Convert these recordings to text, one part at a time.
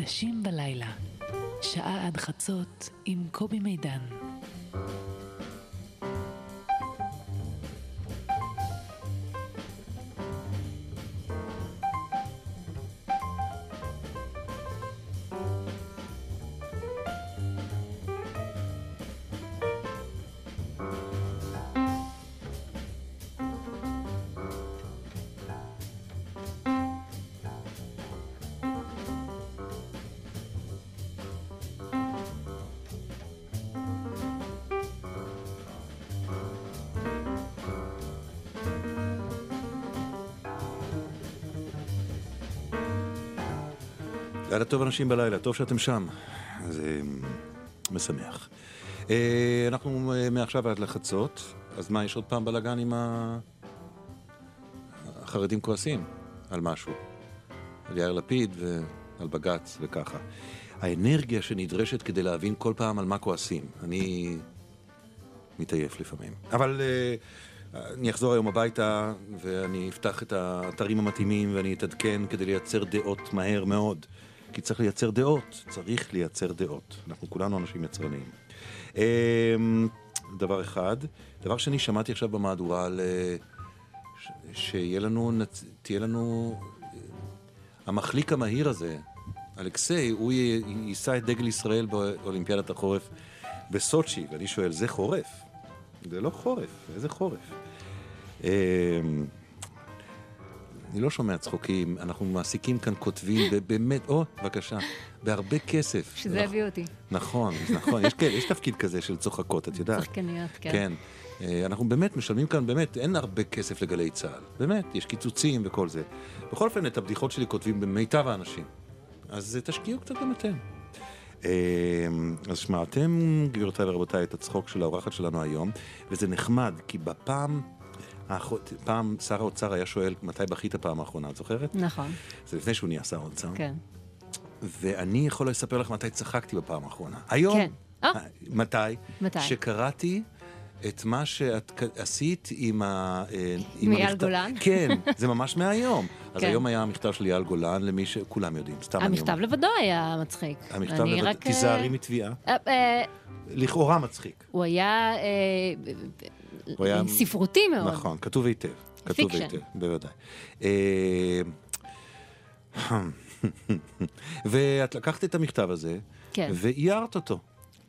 אנשים בלילה, שעה עד חצות עם קובי מידן. טוב אנשים בלילה, טוב שאתם שם. זה משמח. אה, אנחנו אה, מעכשיו עד לחצות, אז מה, יש עוד פעם בלאגן עם. החרדים כועסים על משהו. על יאיר לפיד ועל בג"ץ וככה. האנרגיה שנדרשת כדי להבין כל פעם על מה כועסים. אני מתעייף לפעמים. אבל uh, אני אחזור היום הביתה ואני אפתח את האתרים המתאימים ואני אתעדכן כדי לייצר דעות מהר מאוד. כי צריך לייצר דעות, צריך לייצר דעות. אנחנו כולנו אנשים יצרניים. אמ, דבר אחד. דבר שני, שמעתי עכשיו במהדורה על... אה, שיהיה לנו, תהיה לנו... אה, המחליק המהיר הזה, אלכסיי, הוא יישא את דגל ישראל באולימפיאדת החורף בסוצ'י, ואני שואל, זה חורף? זה לא חורף, איזה חורף? אמ, אני לא שומע צחוקים, אנחנו מעסיקים כאן כותבים, באמת, או, בבקשה, בהרבה כסף. שזה הביא אותי. נכון, נכון, יש, יש תפקיד כזה של צוחקות, את יודעת. צחקניות, כן. כן. אה, אנחנו באמת משלמים כאן, באמת, אין הרבה כסף לגלי צה"ל. באמת, יש קיצוצים וכל זה. בכל אופן, את הבדיחות שלי כותבים במיטב האנשים. אז אה, תשקיעו קצת גם אתם. אה, אז שמעתם, גבירותיי ורבותיי, את הצחוק של האורחת שלנו היום, וזה נחמד, כי בפעם... פעם שר האוצר היה שואל, מתי בכית פעם האחרונה, את זוכרת? נכון. זה לפני שהוא נהיה שר האוצר. כן. ואני יכול לספר לך מתי צחקתי בפעם האחרונה. היום. כן. אה? מתי? מתי? שקראתי את מה שאת עשית עם ה... אה, עם אייל גולן? כן, זה ממש מהיום. אז כן. היום היה המכתב של אייל גולן למי שכולם יודעים, סתם אני אומר. המכתב לבדו היה מצחיק. המכתב לבדו, רק... תיזהרי מתביעה. לכאורה מצחיק. הוא היה היה- ספרותי מאוד. נכון, כתוב היטב. כתוב. היטב, בוודאי. אה, ואת לקחת את המכתב הזה, כן. ואיירת אותו.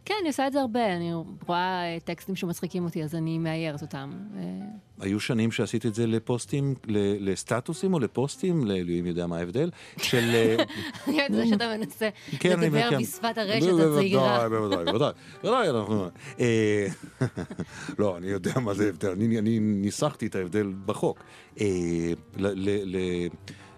כן, אני עושה את זה הרבה, אני רואה אה, טקסטים שמצחיקים אותי, אז אני מאיירת אותם. אה, היו שנים שעשית את זה לפוסטים, לסטטוסים או לפוסטים, לאלוהים יודע מה ההבדל, של... אה, אני יודעת זה שאתה מנסה כן, לדבר כן. בשפת הרשת הצעירה. בוודאי, בוודאי, בוודאי, אנחנו... לא, אני יודע מה זה הבדל, אני ניסחתי את ההבדל בחוק.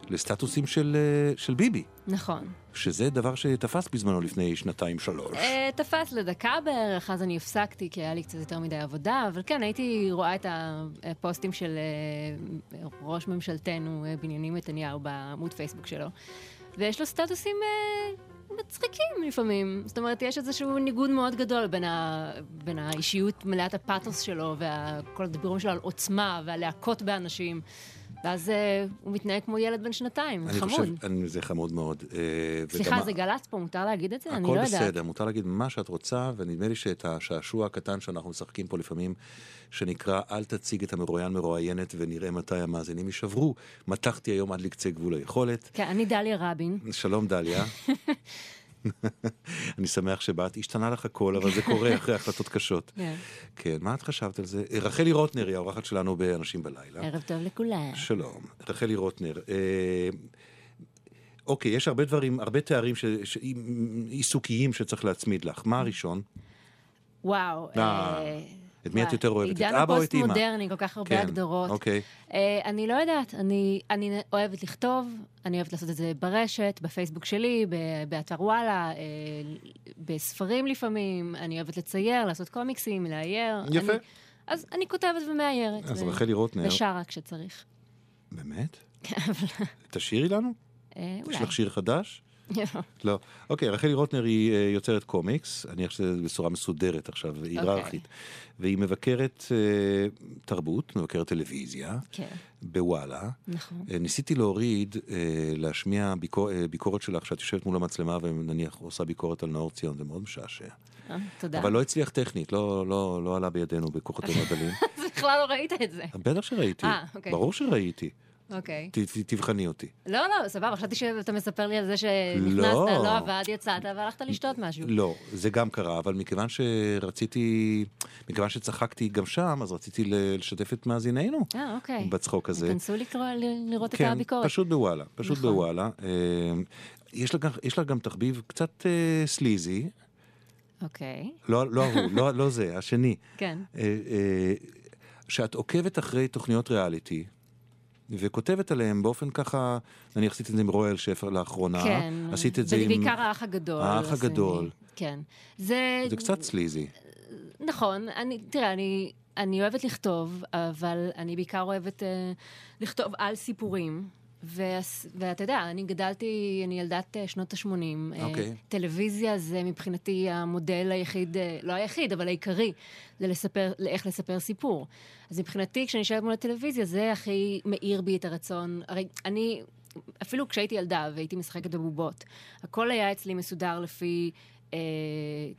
לסטטוסים של אה, של ביבי, נכון. שזה דבר שתפס בזמנו לפני שנתיים-שלוש. אה, תפס לדקה בערך, אז אני הפסקתי, כי היה לי קצת יותר מדי עבודה, אבל כן, הייתי רואה את הפוסטים של אה, ראש ממשלתנו, בנימין נתניהו, בעמוד פייסבוק שלו, ויש לו סטטוסים מצחיקים לפעמים. זאת אומרת, יש איזשהו ניגוד מאוד גדול בין, ה, בין האישיות מלאת הפאתוס שלו, וכל הדיבורים שלו על עוצמה ועל להכות באנשים. ואז אה, הוא מתנהג כמו ילד בן שנתיים, אני חמוד. חושב, אני- זה חמוד מאוד. אה, סליחה, וגם- זה גל"צ פה, מותר להגיד את זה? אני הכל לא יודעת. בסדר, מותר להגיד מה שאת רוצה, ונדמה לי שאת השעשוע הקטן שאנחנו משחקים פה לפעמים, שנקרא אל תציג את המרואיין מרואיינת ונראה מתי המאזינים יישברו, מתחתי היום עד לקצה גבול היכולת. כן, אני דליה רבין. שלום דליה. אני שמח שבאת, השתנה לך הכל, אבל זה קורה אחרי החלטות קשות. כן. כן, מה את חשבת על זה? רחלי רוטנר היא האורחת שלנו באנשים בלילה. ערב טוב לכולם. שלום, רחלי רוטנר. אה, אוקיי, יש הרבה דברים, הרבה תארים ש- ש- עיסוקיים שצריך להצמיד לך. מה הראשון? וואו. אה, את מי את יותר אוהבת? את עידן אבא או את אמא? הפוסט-מודרני, כל כך הרבה כן, הגדרות. אוקיי. אה, אני לא יודעת, אני, אני אוהבת לכתוב, אני אוהבת לעשות את זה ברשת, בפייסבוק שלי, באתר וואלה, אה, בספרים לפעמים, אני אוהבת לצייר, לעשות קומיקסים, לאייר. יפה. אני, אז אני כותבת ומאיירת. אז ו- רחלי רוטנר, ושרה כשצריך. באמת? אבל, תשאירי לנו? אה, יש אולי. לך שיר חדש? לא. אוקיי, רחלי רוטנר היא אה, יוצרת קומיקס, אני חושב שזה בצורה מסודרת עכשיו, היררכית. והיא מבקרת אה, תרבות, מבקרת טלוויזיה, כן, בוואלה. נכון. אה, ניסיתי להוריד, להשמיע ביקור, ביקורת שלך, שאת יושבת מול המצלמה ונניח עושה ביקורת על נאור ציון, זה מאוד משעשע. תודה. אבל לא הצליח טכנית, לא, לא, לא עלה בידינו בכוחותינו הדלים. אז בכלל לא ראית את זה. בטח שראיתי, אוקיי. ברור שראיתי. אוקיי. תבחני אותי. לא, לא, סבבה, חשבתי שאתה מספר לי על זה שנכנסת, לא. לא עבד, יצאת והלכת לשתות משהו. לא, זה גם קרה, אבל מכיוון שרציתי, מכיוון שצחקתי גם שם, אז רציתי לשתף את מאזיננו אה, אוקיי. בצחוק הזה. ל- לראות את כן, הביקורת. פשוט בוואלה, פשוט נכון. בוואלה. יש לה, גם- יש לה גם תחביב קצת אה, סליזי, אוקיי, לא, לא ההוא, לא, לא זה, השני. כן. אה, אה, שאת עוקבת אחרי תוכניות ריאליטי, וכותבת עליהם באופן ככה, נניח עשית את זה עם רויאל שפר לאחרונה, כן. עשית את זה עם... בעיקר האח הגדול. האח אני- הגדול. כן. זה... זה קצת סליזי. נכון, אני, תראה, אני, אני אוהבת לכתוב, אבל אני בעיקר אוהבת אה, לכתוב על סיפורים. ואתה יודע, אני גדלתי, אני ילדת אה, שנות ה-80. אוקיי. טלוויזיה זה מבחינתי המודל היחיד, אה, לא היחיד, אבל העיקרי, ללספר, לאיך לספר סיפור. אז מבחינתי, כשאני יושבת מול הטלוויזיה, זה הכי מאיר בי את הרצון. הרי אני, אפילו כשהייתי ילדה והייתי משחקת בבובות, הכל היה אצלי מסודר לפי... אה,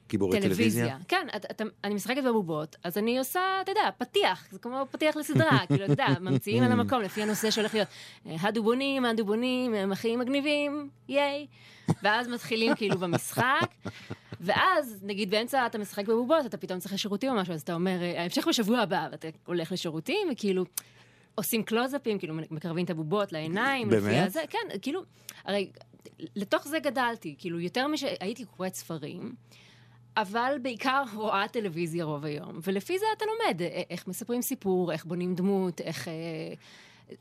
גיבורי טלוויזיה? כן, את, את, אני משחקת בבובות, אז אני עושה, אתה יודע, פתיח, זה כמו פתיח לסדרה, כאילו, אתה יודע, ממציאים על המקום לפי הנושא שהולך להיות. אה, הדובונים, הדובונים, הם הכי מגניבים, ייי. ואז מתחילים כאילו במשחק, ואז, נגיד באמצע אתה משחק בבובות, אתה פתאום צריך לשירותים או משהו, אז אתה אומר, אה, ההמשך בשבוע הבא, ואתה הולך לשירותים, וכאילו... עושים קלוזאפים, כאילו מקרבים את הבובות לעיניים, באמת? הזה, כן, כאילו, הרי לתוך זה גדלתי, כאילו יותר משהייתי קוראת ספרים, אבל בעיקר רואה טלוויזיה רוב היום, ולפי זה אתה לומד איך מספרים סיפור, איך בונים דמות, איך... אה,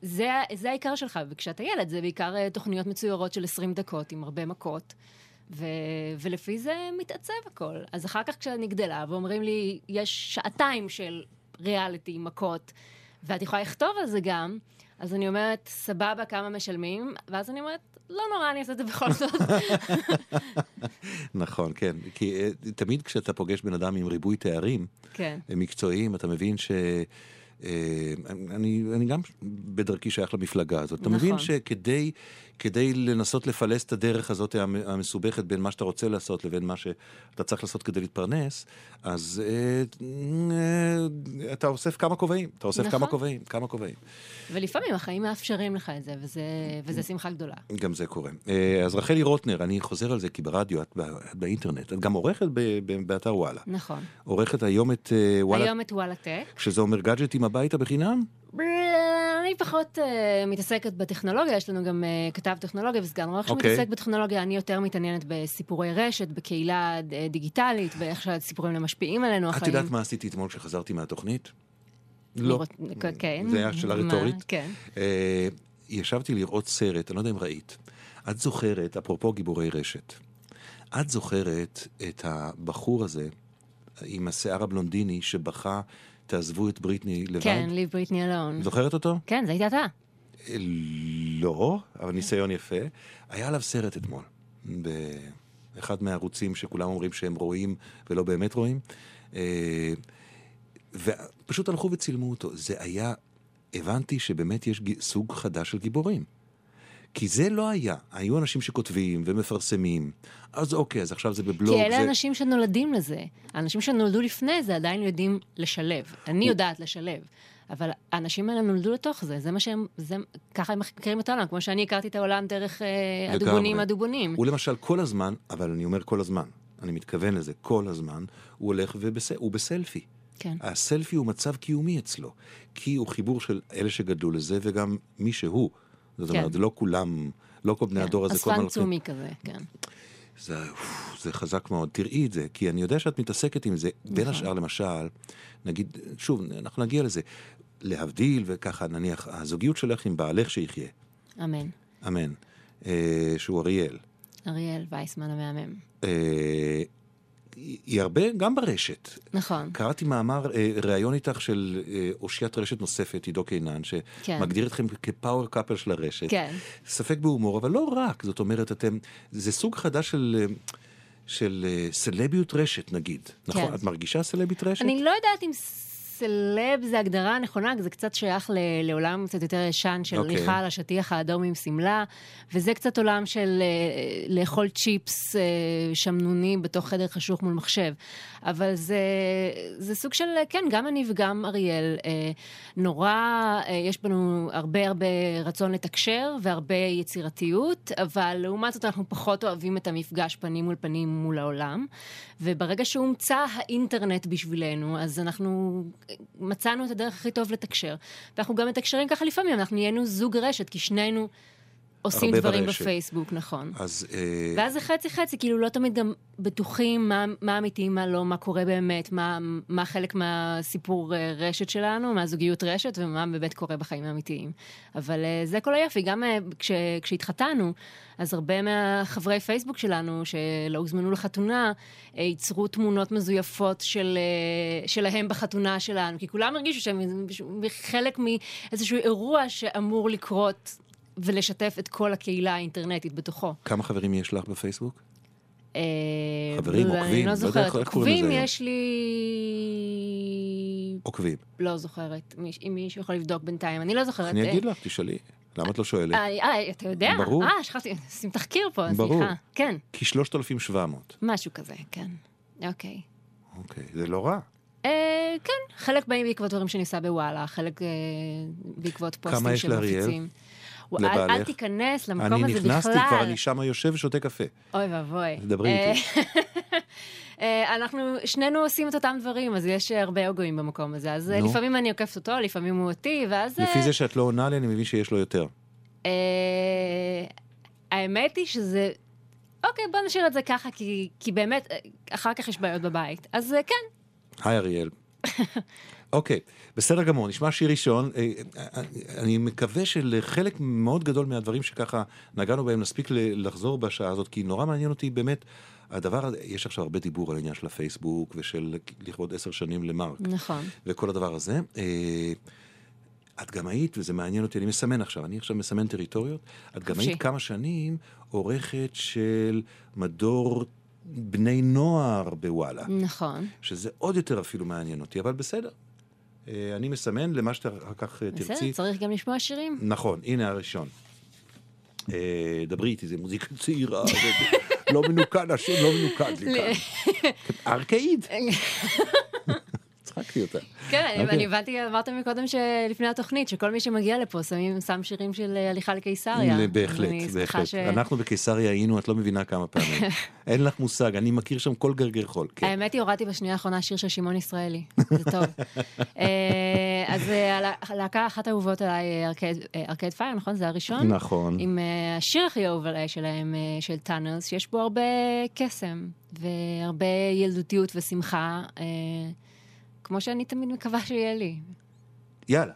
זה, זה העיקר שלך, וכשאתה ילד זה בעיקר אה, תוכניות מצוירות של 20 דקות עם הרבה מכות, ו, ולפי זה מתעצב הכל. אז אחר כך כשאני גדלה ואומרים לי, יש שעתיים של ריאליטי, מכות, ואת יכולה לכתוב על זה גם, אז אני אומרת, סבבה, כמה משלמים? ואז אני אומרת, לא נורא, אני אעשה את זה בכל זאת. נכון, כן. כי אה, תמיד כשאתה פוגש בן אדם עם ריבוי תארים כן. אה, מקצועיים, אתה מבין ש... אה, אני, אני גם בדרכי שייך למפלגה הזאת. אתה נכון. מבין שכדי כדי לנסות לפלס את הדרך הזאת המ- המסובכת בין מה שאתה רוצה לעשות לבין מה שאתה צריך לעשות כדי להתפרנס, אז אה, אה, אתה אוסף כמה כובעים, אתה אוסף נכון. כמה כובעים, כמה כובעים. ולפעמים החיים מאפשרים לך את זה, וזה, וזה שמחה גדולה. גם זה קורה. אה, אז רחלי רוטנר, אני חוזר על זה כי ברדיו, את, ב- את באינטרנט, את גם עורכת ב- ב- באתר וואלה. נכון. עורכת היום את אה, וואלה, היום את וואלה טק. שזה אומר גאדג'טים הביתה בחינם? אני פחות uh, מתעסקת בטכנולוגיה, יש לנו גם uh, כתב טכנולוגיה וסגן עורך אוקיי. שמתעסק בטכנולוגיה, אני יותר מתעניינת בסיפורי רשת, בקהילה uh, דיגיטלית, באיך שהסיפורים משפיעים עלינו, את החיים. יודעת מה עשיתי אתמול כשחזרתי מהתוכנית? לא. לראות- כן. זה היה שאלה? רטורית. כן. אה, ישבתי לראות סרט, אני לא יודע אם ראית. את זוכרת, אפרופו גיבורי רשת, את זוכרת את הבחור הזה עם השיער הבלונדיני שבכה, תעזבו את בריטני לבד? כן, ליב בריטני אלון. זוכרת אותו? כן, זה היית אתה. אה, לא, אבל ניסיון יפה. היה עליו סרט אתמול, באחד מהערוצים שכולם אומרים שהם רואים ולא באמת רואים. אה, ופשוט הלכו וצילמו אותו. זה היה, הבנתי שבאמת יש סוג חדש של גיבורים. כי זה לא היה. היו אנשים שכותבים ומפרסמים, אז אוקיי, אז עכשיו זה בבלוג. כי אלה זה... אנשים שנולדים לזה. האנשים שנולדו לפני זה עדיין יודעים לשלב. אני יודעת לשלב. אבל האנשים האלה נולדו לתוך זה, זה מה שהם, זה, ככה הם מכירים את העולם, כמו שאני הכרתי את העולם דרך אה. הדובונים הדובונים. הוא למשל כל הזמן, אבל אני אומר כל הזמן, אני מתכוון לזה, כל הזמן, הוא הולך ובס... הוא בסלפי. כן. הסלפי הוא מצב קיומי אצלו, כי הוא חיבור של אלה שגדלו לזה וגם מי שהוא. זאת כן. אומרת, לא כולם, לא כל בני כן. הדור הזה, כל אספן הזמן... צומי כזה, כן. זה, זה חזק מאוד. תראי את זה, כי אני יודע שאת מתעסקת עם זה. בין נכון. השאר, למשל, נגיד, שוב, אנחנו נגיע לזה, להבדיל וככה, נניח, הזוגיות שלך עם בעלך שיחיה, אמן. אמן, אה, שהוא אריאל. אריאל וייסמן המהמם. אה, היא הרבה גם ברשת. נכון. קראתי מאמר, אה, ראיון איתך של אה, אושיית רשת נוספת, עידו קינן, כן. שמגדיר אתכם כפאוור קאפל של הרשת. כן. ספק בהומור, אבל לא רק, זאת אומרת, אתם, זה סוג חדש של, אה, של סלביות רשת, נגיד. נכון? כן. את מרגישה סלבית רשת? אני לא יודעת אם סלב זה הגדרה נכונה, זה קצת שייך ל- לעולם קצת יותר ישן של אוקיי. הליכה על השטיח האדום עם שמלה, וזה קצת עולם של אה, לאכול צ'יפס אה, שמנוני בתוך חדר חשוך מול מחשב. אבל זה, זה סוג של, אה, כן, גם אני וגם אריאל, נורא, יש בנו הרבה הרבה רצון לתקשר והרבה יצירתיות, אבל לעומת זאת אנחנו פחות אוהבים את המפגש פנים מול פנים מול העולם. וברגע שהומצא האינטרנט בשבילנו, אז אנחנו מצאנו את הדרך הכי טוב לתקשר. ואנחנו גם מתקשרים ככה לפעמים, אנחנו נהיינו זוג רשת, כי שנינו עושים דברים ברשת. בפייסבוק, נכון. אז... אה, ואז זה חצי חצי, כאילו לא תמיד גם בטוחים מה, מה אמיתי, מה לא, מה קורה באמת, מה, מה חלק מהסיפור אה, רשת שלנו, מהזוגיות רשת, ומה באמת קורה בחיים האמיתיים. אבל אה, זה כל היופי, גם כש, כשהתחתנו, אז הרבה מהחברי פייסבוק שלנו, שלא הוזמנו לחתונה, ייצרו תמונות מזויפות של, שלהם בחתונה שלנו, כי כולם הרגישו שהם חלק מאיזשהו אירוע שאמור לקרות. ולשתף את כל הקהילה האינטרנטית בתוכו. כמה חברים יש לך בפייסבוק? אה, חברים, אני עוקבים, לא לא יודע זוכרת. עוקבים. יש לי... עוקבים. לא זוכרת. אם מישהו יכול לבדוק בינתיים. אני לא זוכרת. אני אה, אגיד לך, תשאלי. למה את לא שואלת? אה, אה, אתה יודע? ברור. אה, שכחתי, עושים תחקיר פה, ברור. סליחה. כן, כי 3,700. משהו כזה, כן. אוקיי. אוקיי, זה לא רע. כן, חלק באים בעקבות דברים שניסה בוואלה, חלק בעקבות כמה פוסטים יש לאריאל? וואו, אל- אל לבעלך? תיכנס למקום אני הזה בכלל. נכנסתי כבר, אני שם יושב ושותה קפה. אוי ואבוי. דברי אה, איתי. אה, אנחנו שנינו עושים את אותם דברים, אז יש הרבה אוגואים במקום הזה. אז אה, נו. לפעמים אני עוקפת אותו, לפעמים הוא אותי, ואז... לפי זה שאת לא עונה לי, אני מבין שיש לו יותר. האמת היא שזה... אוקיי, בוא נשאיר את זה ככה, כי, כי באמת, אחר כך יש בעיות בבית. אז כן, היי אריאל. אוקיי, בסדר גמור, נשמע שיר ראשון. אה, אה, אני מקווה שלחלק מאוד גדול מהדברים שככה נגענו בהם נספיק לחזור בשעה הזאת, כי נורא מעניין אותי באמת, הדבר הזה, יש עכשיו הרבה דיבור על העניין של הפייסבוק ושל לכבוד עשר שנים למרק. נכון. וכל הדבר הזה. אה, את גם היית, וזה מעניין אותי, אני מסמן עכשיו, אני עכשיו מסמן טריטוריות, את גם. היית כמה שנים עורכת של מדור בני נוער בוואלה, נכון. שזה עוד יותר אפילו מעניין אותי, אבל בסדר. אה, אני מסמן למה שאתה אחר כך אה, בסדר, תרצי. צריך גם לשמוע שירים. נכון, הנה הראשון. אה, דברי איתי, זה מוזיקה צעירה, לא מנוקד, השם לא מנוקד לי כאן. ארקאיד. צחקתי אותה. כן, אני- אוקיי. אני הבנתי, אמרת מקודם שלפני התוכנית, שכל מי שמגיע לפה שמים, שם שירים של אה, הליכה לקיסריה. בהחלט, בהחלט. ש- אנחנו בקיסריה היינו, את לא מבינה כמה פעמים. אין לך מושג, אני מכיר שם כל גרגר חול. כן. האמת היא, הורדתי בשנייה האחרונה שיר של שמעון ישראלי, זה טוב. אה, אז אה, הלה- הלהקה אחת האהובות עליי, ארקד פייר, נכון? זה הראשון? נכון. עם השיר הכי אהוב עליי שלהם, של טאנרס, שיש בו הרבה קסם והרבה ילדותיות ושמחה, כמו שאני תמיד מקווה שיהיה לי. יאללה.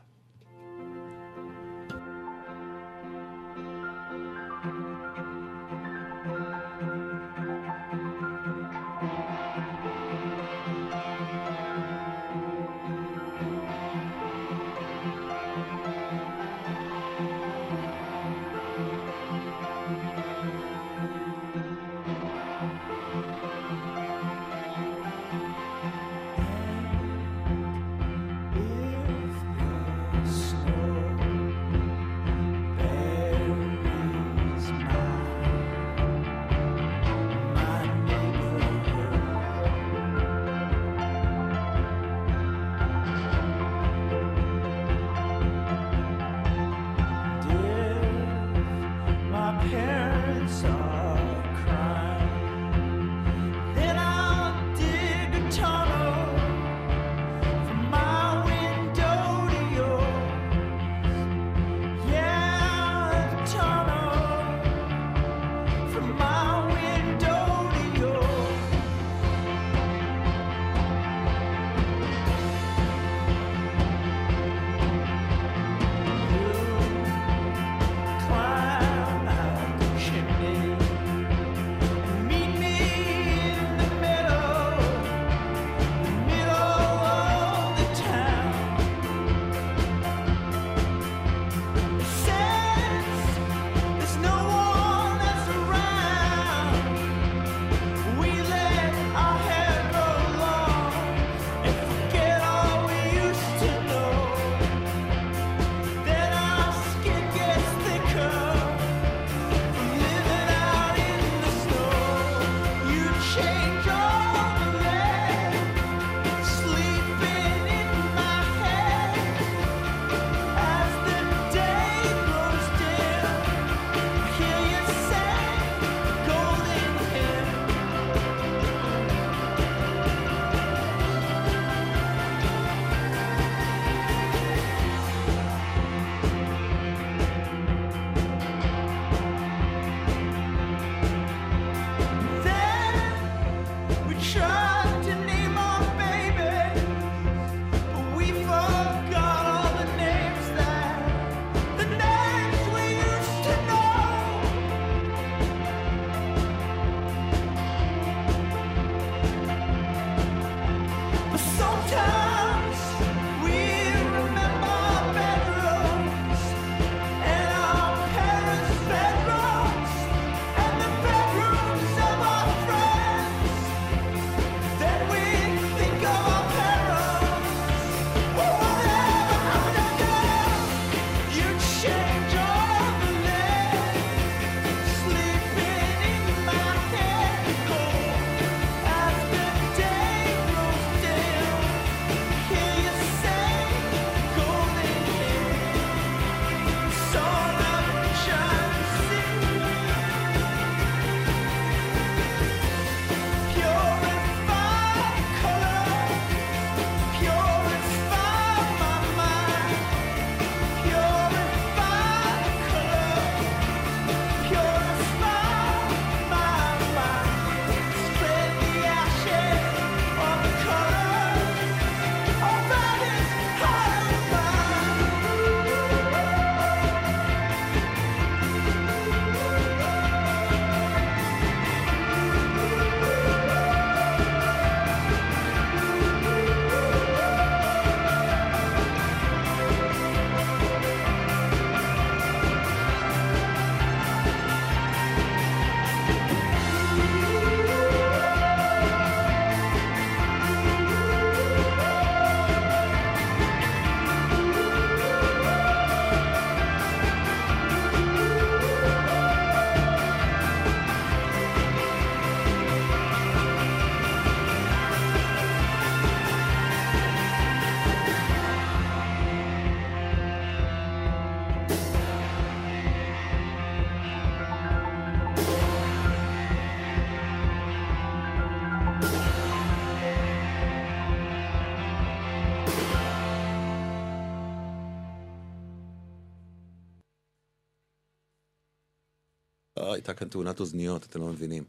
הייתה כאן תאונת אוזניות, אתם לא מבינים.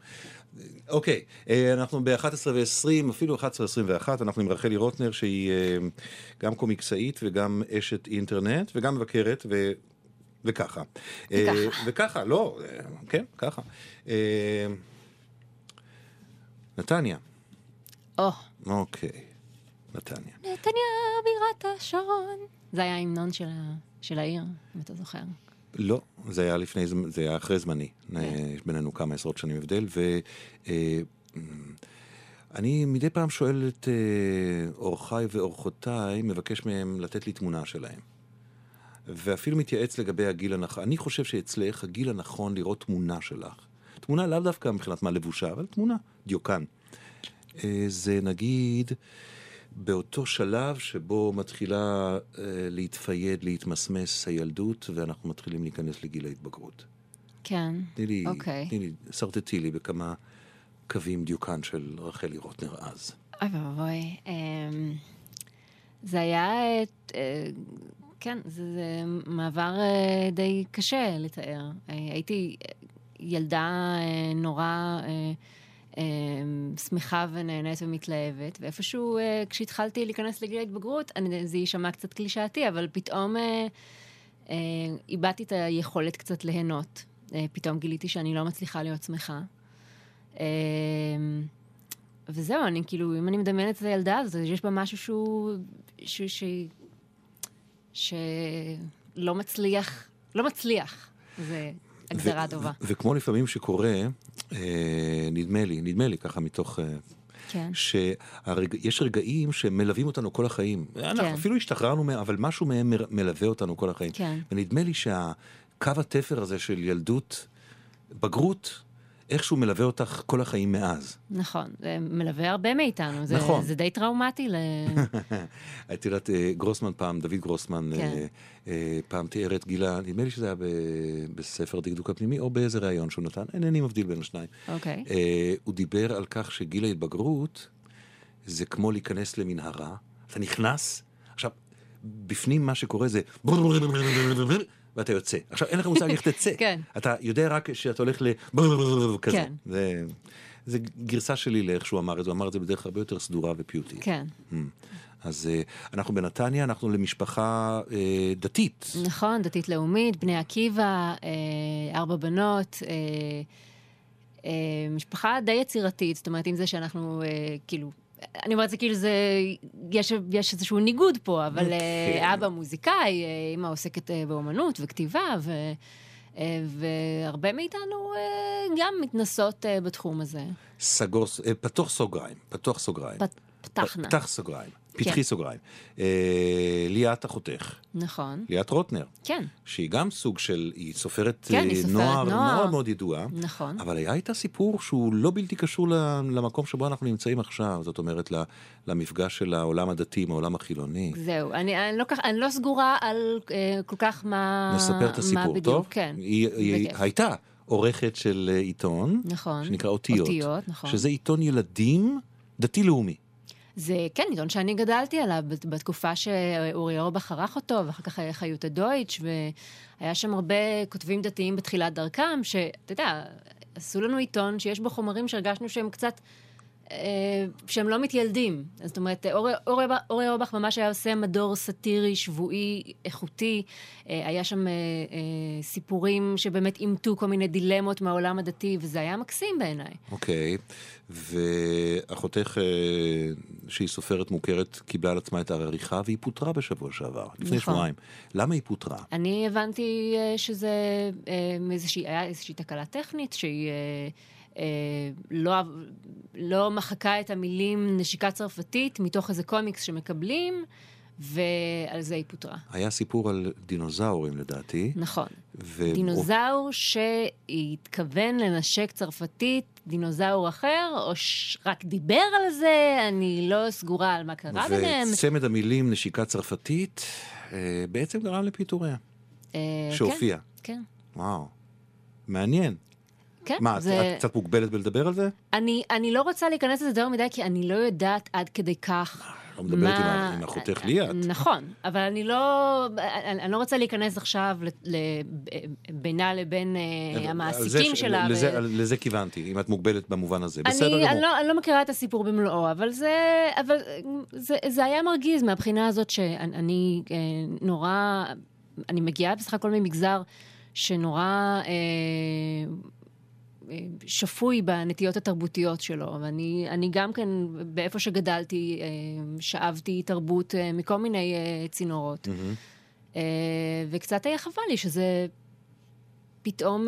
אוקיי, אה, אנחנו ב-11 ו-20, אפילו 11 ו-21, אנחנו עם רחלי רוטנר, שהיא אה, גם קומיקסאית וגם אשת אינטרנט וגם מבקרת, ו... וככה. אה, וככה. וככה, לא, כן, ככה. נתניה, או, אוקיי, נתניה. נתניה בירת השרון. זה היה ההמנון של של העיר, אם אתה זוכר. לא, זה היה לפני, זה היה אחרי זמני. כן. אה, יש בינינו כמה עשרות שנים הבדל, ואני מדי פעם שואל את אה, אורחיי ואורחותיי, מבקש מהם לתת לי תמונה שלהם. ואפילו מתייעץ לגבי הגיל הנכון. אני חושב שאצלך הגיל הנכון לראות תמונה שלך. תמונה לאו דווקא מבחינת מה לבושה, אבל תמונה, דיוקן. אה, זה נגיד באותו שלב שבו מתחילה אה, להתפייד, להתמסמס הילדות, ואנחנו מתחילים להיכנס לגיל ההתבגרות. כן. תני לי, אוקיי. תני לי, שרטטי לי בכמה קווים דיוקן של רחלי רוטנר אז. אוי ואבוי. אמ, זה היה, אה, כן, זה, זה מעבר אה, די קשה לתאר. אה, הייתי ילדה אה, נורא אה, שמחה ונהנית ומתלהבת, ואיפשהו אה, כשהתחלתי להיכנס לגיל ההתבגרות, זה יישמע קצת קלישאתי, אבל פתאום אה, אה, איבדתי את היכולת קצת ליהנות. פתאום גיליתי שאני לא מצליחה להיות שמחה. אה, וזהו, אני כאילו, אם אני מדמיינת את הילדה הזאת, אז יש בה משהו שהוא... ש... ש... שלא מצליח, לא מצליח. זה הגדרה טובה. וכמו לפעמים שקורה, אה, נדמה לי, נדמה לי ככה מתוך... אה, כן. שיש רגעים שמלווים אותנו כל החיים. אנחנו כן. אפילו השתחררנו מהם, אבל משהו מהם מר- מלווה אותנו כל החיים. כן. ונדמה לי שהקו התפר הזה של ילדות, בגרות, איכשהו מלווה אותך כל החיים מאז. נכון, זה מלווה הרבה מאיתנו. זה, נכון. זה די טראומטי ל... את יודעת, אה, גרוסמן פעם, דוד גרוסמן, כן. אה, אה, פעם תיאר את גילה, נדמה לי שזה היה בספר דקדוק הפנימי, או באיזה ראיון שהוא נתן, אינני מבדיל בין השניים. אוקיי. אה, הוא דיבר על כך שגיל ההתבגרות זה כמו להיכנס למנהרה, אתה נכנס, עכשיו, בפנים מה שקורה זה ואתה יוצא. עכשיו, אין לך מושג איך תצא. כן. אתה יודע רק שאתה הולך ל... כזה. כן. זה, זה גרסה שלי לאיך שהוא אמר את זה, הוא אמר את זה בדרך הרבה יותר סדורה ופיוטית. כן. Mm. אז אה, אנחנו בנתניה, אנחנו למשפחה אה, דתית. נכון, דתית-לאומית, בני עקיבא, אה, ארבע בנות, משפחה די יצירתית, זאת אומרת, עם זה שאנחנו, כאילו, אני אומרת זה כאילו זה, יש, יש איזשהו ניגוד פה, אבל כן. אה, אבא מוזיקאי, אה, אמא עוסקת אה, באומנות וכתיבה, ו, אה, והרבה מאיתנו אה, גם מתנסות אה, בתחום הזה. סגור, אה, פתוח סוגריים, פתוח סוגריים. פת, פתחנה. פתח סוגריים, פתחי כן. סוגריים. אה, ליאת אחותך, נכון, ליאת רוטנר, כן, שהיא גם סוג של, היא סופרת כן, היא אה, נוער נוער. מאוד ידועה. נכון. אבל היה איתה סיפור שהוא לא בלתי קשור למקום שבו אנחנו נמצאים עכשיו, זאת אומרת, למפגש של העולם הדתי עם העולם החילוני. זהו, אני, אני, לא, כך, אני לא סגורה על אה, כל כך מה, נספר את הסיפור, בדיוק, טוב? כן. היא, היא. הייתה עורכת של אה, עיתון, נכון. שנקרא אותיות. אותיות, נכון. שזה עיתון ילדים דתי-לאומי. זה כן עיתון שאני גדלתי עליו בת- בתקופה שאורי אורבך ערך אותו, ואחר כך היה חיותה דויטש, והיה שם הרבה כותבים דתיים בתחילת דרכם, שאתה יודע, עשו לנו עיתון שיש בו חומרים שהרגשנו שהם קצת... אה, שהם לא מתיילדים. זאת אומרת, אורי, אורבך ממש היה עושה מדור סאטירי, שבועי, איכותי. אה, היה שם אה, סיפורים שבאמת אימתו כל מיני דילמות מהעולם הדתי, וזה היה מקסים בעיניי. אוקיי, ואחותך, שהיא סופרת מוכרת, קיבלה על עצמה את העריכה והיא פוטרה בשבוע שעבר, לפני נכון. שבועיים. למה היא פוטרה? אני הבנתי שזה איזושהי, היה איזושהי תקלה טכנית, שהיא לא, לא מחקה את המילים נשיקה צרפתית מתוך איזה קומיקס שמקבלים, ועל זה היא פוטרה. היה סיפור על דינוזאורים לדעתי. נכון. ו... דינוזאור שהתכוון לנשק צרפתית דינוזאור אחר, או ש... רק דיבר על זה, אני לא סגורה על מה קרה ביניהם. וצמד המילים נשיקה צרפתית אה, בעצם גרם לפיטוריה, אה, שהופיע. כן, כן. וואו, מעניין. כן, מה, זה... את קצת מוגבלת בלדבר על זה? אני, אני לא רוצה להיכנס לזה יותר מדי, כי אני לא יודעת עד כדי כך את מדברת עם ה- עם אחותך ליאת. נכון, אבל אני לא, אני, אני לא רוצה להיכנס עכשיו בינה לבין אה, המעסיקים ש- שלה. לזה, ו- לזה כיוונתי, אם את מוגבלת במובן הזה. בסדר אני, גמור. אני, לא, אני לא מכירה את הסיפור במלואו, אבל זה, אבל זה, זה היה מרגיז מהבחינה הזאת שאני אני, אה, נורא, אני מגיעה בסך הכל ממגזר שנורא אה, אה, שפוי בנטיות התרבותיות שלו, ואני אני גם כן, באיפה שגדלתי, אה, שאבתי תרבות אה, מכל מיני אה, צינורות. אה, וקצת היה חבל לי שזה פתאום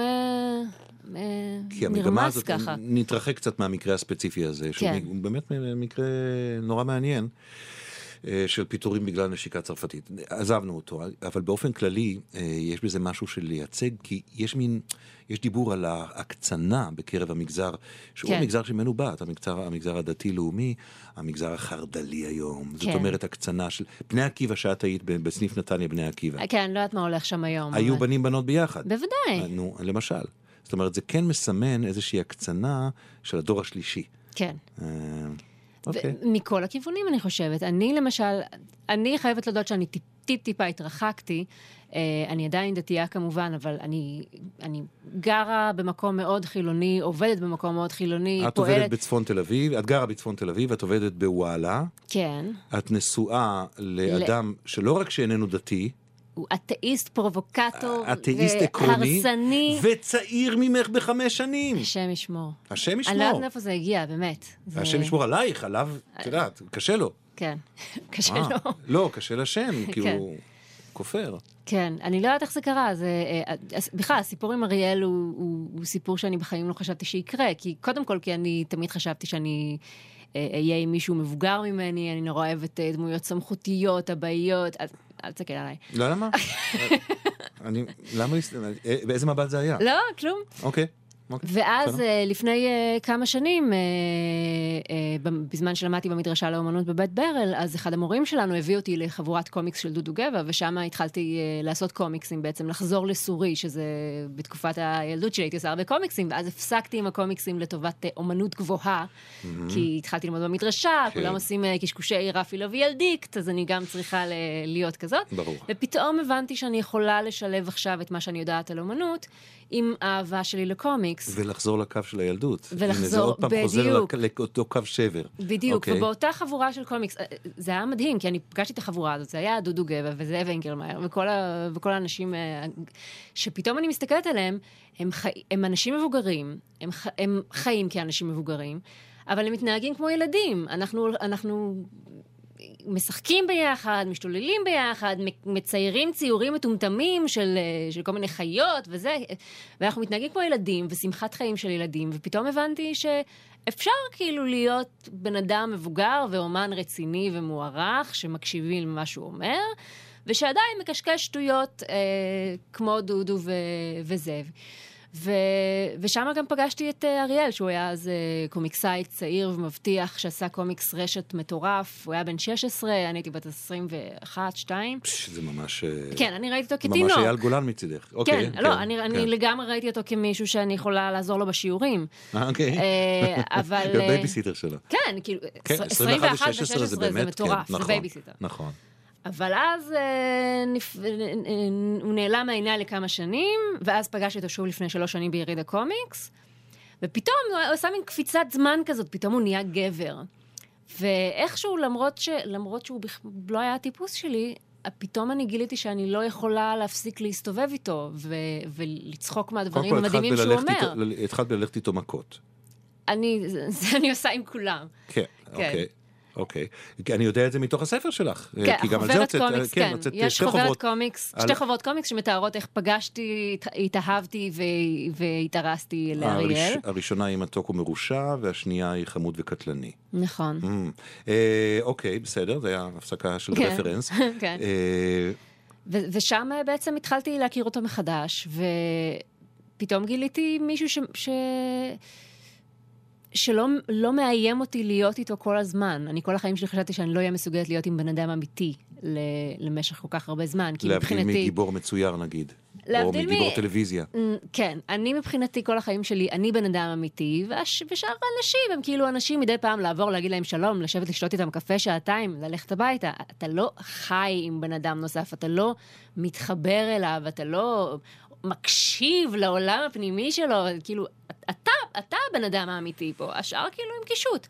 כי המגמה הזאת, ככה. נתרחק קצת מהמקרה הספציפי הזה, שהוא כן. באמת מקרה נורא מעניין. אה, של פיטורים בגלל נשיקה צרפתית. עזבנו אותו, אבל באופן כללי אה, יש בזה משהו של לייצג, כי יש מין, יש דיבור על ההקצנה בקרב המגזר, שהוא כן. המגזר שממנו באת, המגזר, המגזר הדתי-לאומי, המגזר החרד"לי היום. זאת כן. אומרת, הקצנה של... בני עקיבא, שאת היית בסניף נתניה, בני עקיבא. כן, אני לא יודעת מה הולך שם היום. היו אבל- בנים בנות ביחד. בוודאי, נו, למשל. זאת אומרת, זה כן מסמן איזושהי הקצנה של הדור השלישי. כן. אה, אוקיי. מכל הכיוונים, אני חושבת. אני למשל, אני חייבת להודות שאני טיפ- טיפ-טיפה התרחקתי. אה, אני עדיין דתייה כמובן, אבל אני, אני גרה במקום מאוד חילוני, עובדת במקום מאוד חילוני, את פועלת... עובדת בצפון תל אביב, את גרה בצפון תל אביב, את עובדת בוואלה, כן. את נשואה לאדם שלא רק שאיננו דתי, הוא אתאיסט, פרובוקטור, אתאיסט עקרוני, והרסני. וצעיר ממך בחמש שנים. השם ישמור. השם אני לא ישמור. יודעת מאיפה זה הגיע, באמת. זה- השם ישמור עלייך, עליו, את יודעת, קשה לו. כן, קשה אה, לו. לא, קשה לשם, כי כן. הוא כופר. כן, אני לא יודעת איך זה קרה. זה, אה, בכלל, הסיפור עם אריאל הוא, הוא, הוא סיפור שאני בחיים לא חשבתי שיקרה. כי קודם כל, כי אני תמיד חשבתי שאני אה, אהיה עם מישהו מבוגר ממני, אני נורא אוהבת אה, דמויות סמכותיות, אבאיות. אל תסתכל עליי. לא, למה? אני, למה, אה, באיזה מבט זה היה? לא, כלום. אוקיי. אוקיי, ואז בסדר. אה, לפני אה, כמה שנים, אה, בזמן שלמדתי במדרשה לאומנות בבית ברל, אז אחד המורים שלנו הביא אותי לחבורת קומיקס של דודו גבע, ושם התחלתי לעשות קומיקסים בעצם, לחזור לסורי, שזה בתקופת הילדות שלי הייתי עושה הרבה קומיקסים, ואז הפסקתי עם הקומיקסים לטובת אומנות גבוהה, כי התחלתי ללמוד במדרשה, כן. כולם עושים קשקושי רפי לוי ילדיקט, אז אני גם צריכה להיות כזאת. ברור. ופתאום הבנתי שאני יכולה לשלב עכשיו את מה שאני יודעת על אומנות, עם האהבה שלי לקומיקס. ולחזור לקו של הילדות. הנה, זה ולחזור, עוד פעם חוזר בדיוק. לק- לאותו קו שבר. בדיוק, אוקיי. ובאותה חבורה של קומיקס, זה היה מדהים, כי אני פגשתי את החבורה הזאת, זה היה דודו גבע וזאב אנגלמאייר וכל, ה, וכל האנשים אה, שפתאום אני מסתכלת עליהם, הם, חי, הם אנשים מבוגרים, הם, ח, הם חיים כאנשים מבוגרים, אבל הם מתנהגים כמו ילדים. אנחנו, אנחנו משחקים ביחד, משתוללים ביחד, מציירים ציורים מטומטמים של, אה, של כל מיני חיות וזה, ואנחנו מתנהגים כמו ילדים, ושמחת חיים של ילדים, ופתאום הבנתי שאפשר כאילו להיות בן אדם מבוגר ואומן רציני ומוערך, שמקשיבים למה שהוא אומר, ושעדיין מקשקש שטויות אה, כמו דודו ו- וזאב. ו... ושם גם פגשתי את אה, אריאל, שהוא היה אז אה, קומיקסאי צעיר ומבטיח, שעשה קומיקס רשת מטורף. הוא היה בן 16, אני הייתי בת 21, 2. פש, זה ממש... אה, כן, אני ראיתי אותו ממש כתינוק. אייל גולן מצידך. אוקיי, כן, לא, אני, אני לגמרי ראיתי אותו כמישהו שאני יכולה לעזור לו בשיעורים. אוקיי. אבל... גם אה, בייביסיטר שלו. כן, כאילו, כן, 21 ו-16 ו-16 זה זה מטורף, כן, זה נכון, בייביסיטר. נכון. אבל אז אה, נפ... אה, אה, הוא נעלם מהעניין לכמה שנים, ואז פגשתי אותו שוב לפני שלוש שנים ביריד הקומיקס, ופתאום הוא עשה מין קפיצת זמן כזאת, פתאום הוא נהיה גבר. ואיכשהו, למרות, ש... למרות שהוא בכ... לא היה הטיפוס שלי, פתאום אני גיליתי שאני לא יכולה להפסיק להסתובב איתו ו... ולצחוק מהדברים קודם כל, המדהימים שהוא אומר. איתו- התחלת בללכת איתו מכות. אני, זה, אני עושה עם כולם. כן, אוקיי. אוקיי. כי אני יודע את זה מתוך הספר שלך. כן, כי גם על זה חוברת הוצאת, קומיקס, כן, כן. יש שתי חוברת חוברות. קומיקס, על- שתי חוברות קומיקס שמתארות איך פגשתי, הת- התאהבתי ו- והתארסתי לאריאל. הראש- הראשונה היא מתוק ומרושע, והשנייה היא חמוד וקטלני. נכון. Mm. אה, אוקיי, בסדר, זה היה הפסקה של כן. רפרנס. כן. אה, ו- ושם אה, בעצם התחלתי להכיר אותו מחדש, ופתאום גיליתי מישהו ש... ש... שלא לא מאיים אותי להיות איתו כל הזמן. אני כל החיים שלי חשבתי שאני לא אהיה מסוגלת להיות עם בן אדם אמיתי ל- למשך כל כך הרבה זמן. כי להבדיל מבחינתי... מגיבור מצויר נגיד. או להבדיל מ- מגיבור טלוויזיה. כן, אני מבחינתי כל החיים שלי, אני בן אדם אמיתי, והש- ושאר האנשים הם כאילו אנשים מדי פעם לעבור, להגיד להם שלום, לשבת לשתות איתם קפה שעתיים, ללכת הביתה. אתה לא חי עם בן אדם נוסף, אתה לא מתחבר אליו, אתה לא מקשיב לעולם הפנימי שלו, כאילו, אתה, אתה הבן אדם האמיתי פה, השאר כאילו עם קישוט.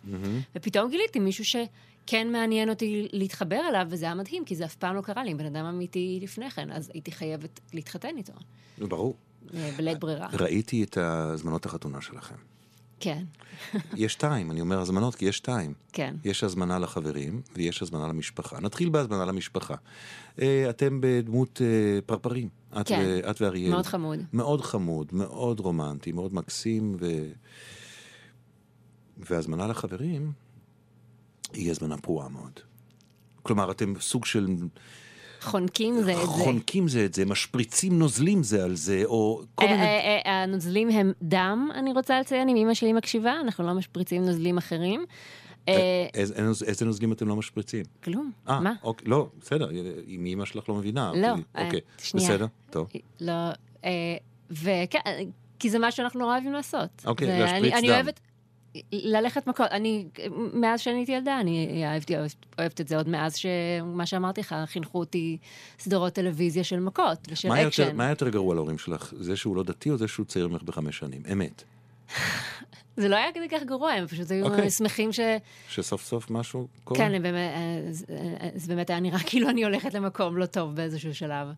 ופתאום גיליתי מישהו שכן מעניין אותי להתחבר אליו, וזה היה מדהים, כי זה אף פעם לא קרה לי עם בן אדם אמיתי לפני כן, אז הייתי חייבת להתחתן איתו, ברור. אה, בלית ברירה. ראיתי את הזמנות החתונה שלכם. כן, יש שתיים, אני אומר הזמנות כי יש שתיים. כן. יש הזמנה לחברים ויש הזמנה למשפחה. נתחיל בהזמנה למשפחה. אה, אתם בדמות אה, פרפרים. את, כן. ו- את ואריאל. מאוד חמוד. מאוד חמוד, מאוד רומנטי, מאוד מקסים, ו... והזמנה לחברים היא הזמנה פרועה מאוד. כלומר, אתם סוג של חונקים זה את זה. חונקים זה את זה, משפריצים נוזלים זה על זה, או כל אה, מיני... אה, אה, הנוזלים הם דם, אני רוצה לציין, אם אמא שלי מקשיבה, אנחנו לא משפריצים נוזלים אחרים. איזה, נוזלים אתם לא משפריצים? כלום, אה, מה? אוקיי, לא, בסדר, אם אמא שלך לא מבינה. לא, אה, אוקיי, שנייה. בסדר, טוב. לא, וכן, כי זה מה שאנחנו נורא אוהבים לעשות. אוקיי, להשפריץ דם. ללכת מכות, אני, מאז שאני הייתי ילדה, אני אהבתי, אוהבת, את זה עוד מאז שמה שאמרתי לך, חינכו אותי סדרות טלוויזיה של מכות ושל מה יותר, אקשן. מה יותר גרוע להורים שלך? זה שהוא לא דתי או זה שהוא צעיר ממך בחמש שנים? אמת. זה לא היה כדי כך גרוע, הם פשוט היו אוקיי. שמחים ש... שסוף סוף משהו קורה? כן, באמת, זה- זה באמת היה נראה כאילו אני הולכת למקום לא טוב באיזשהו שלב,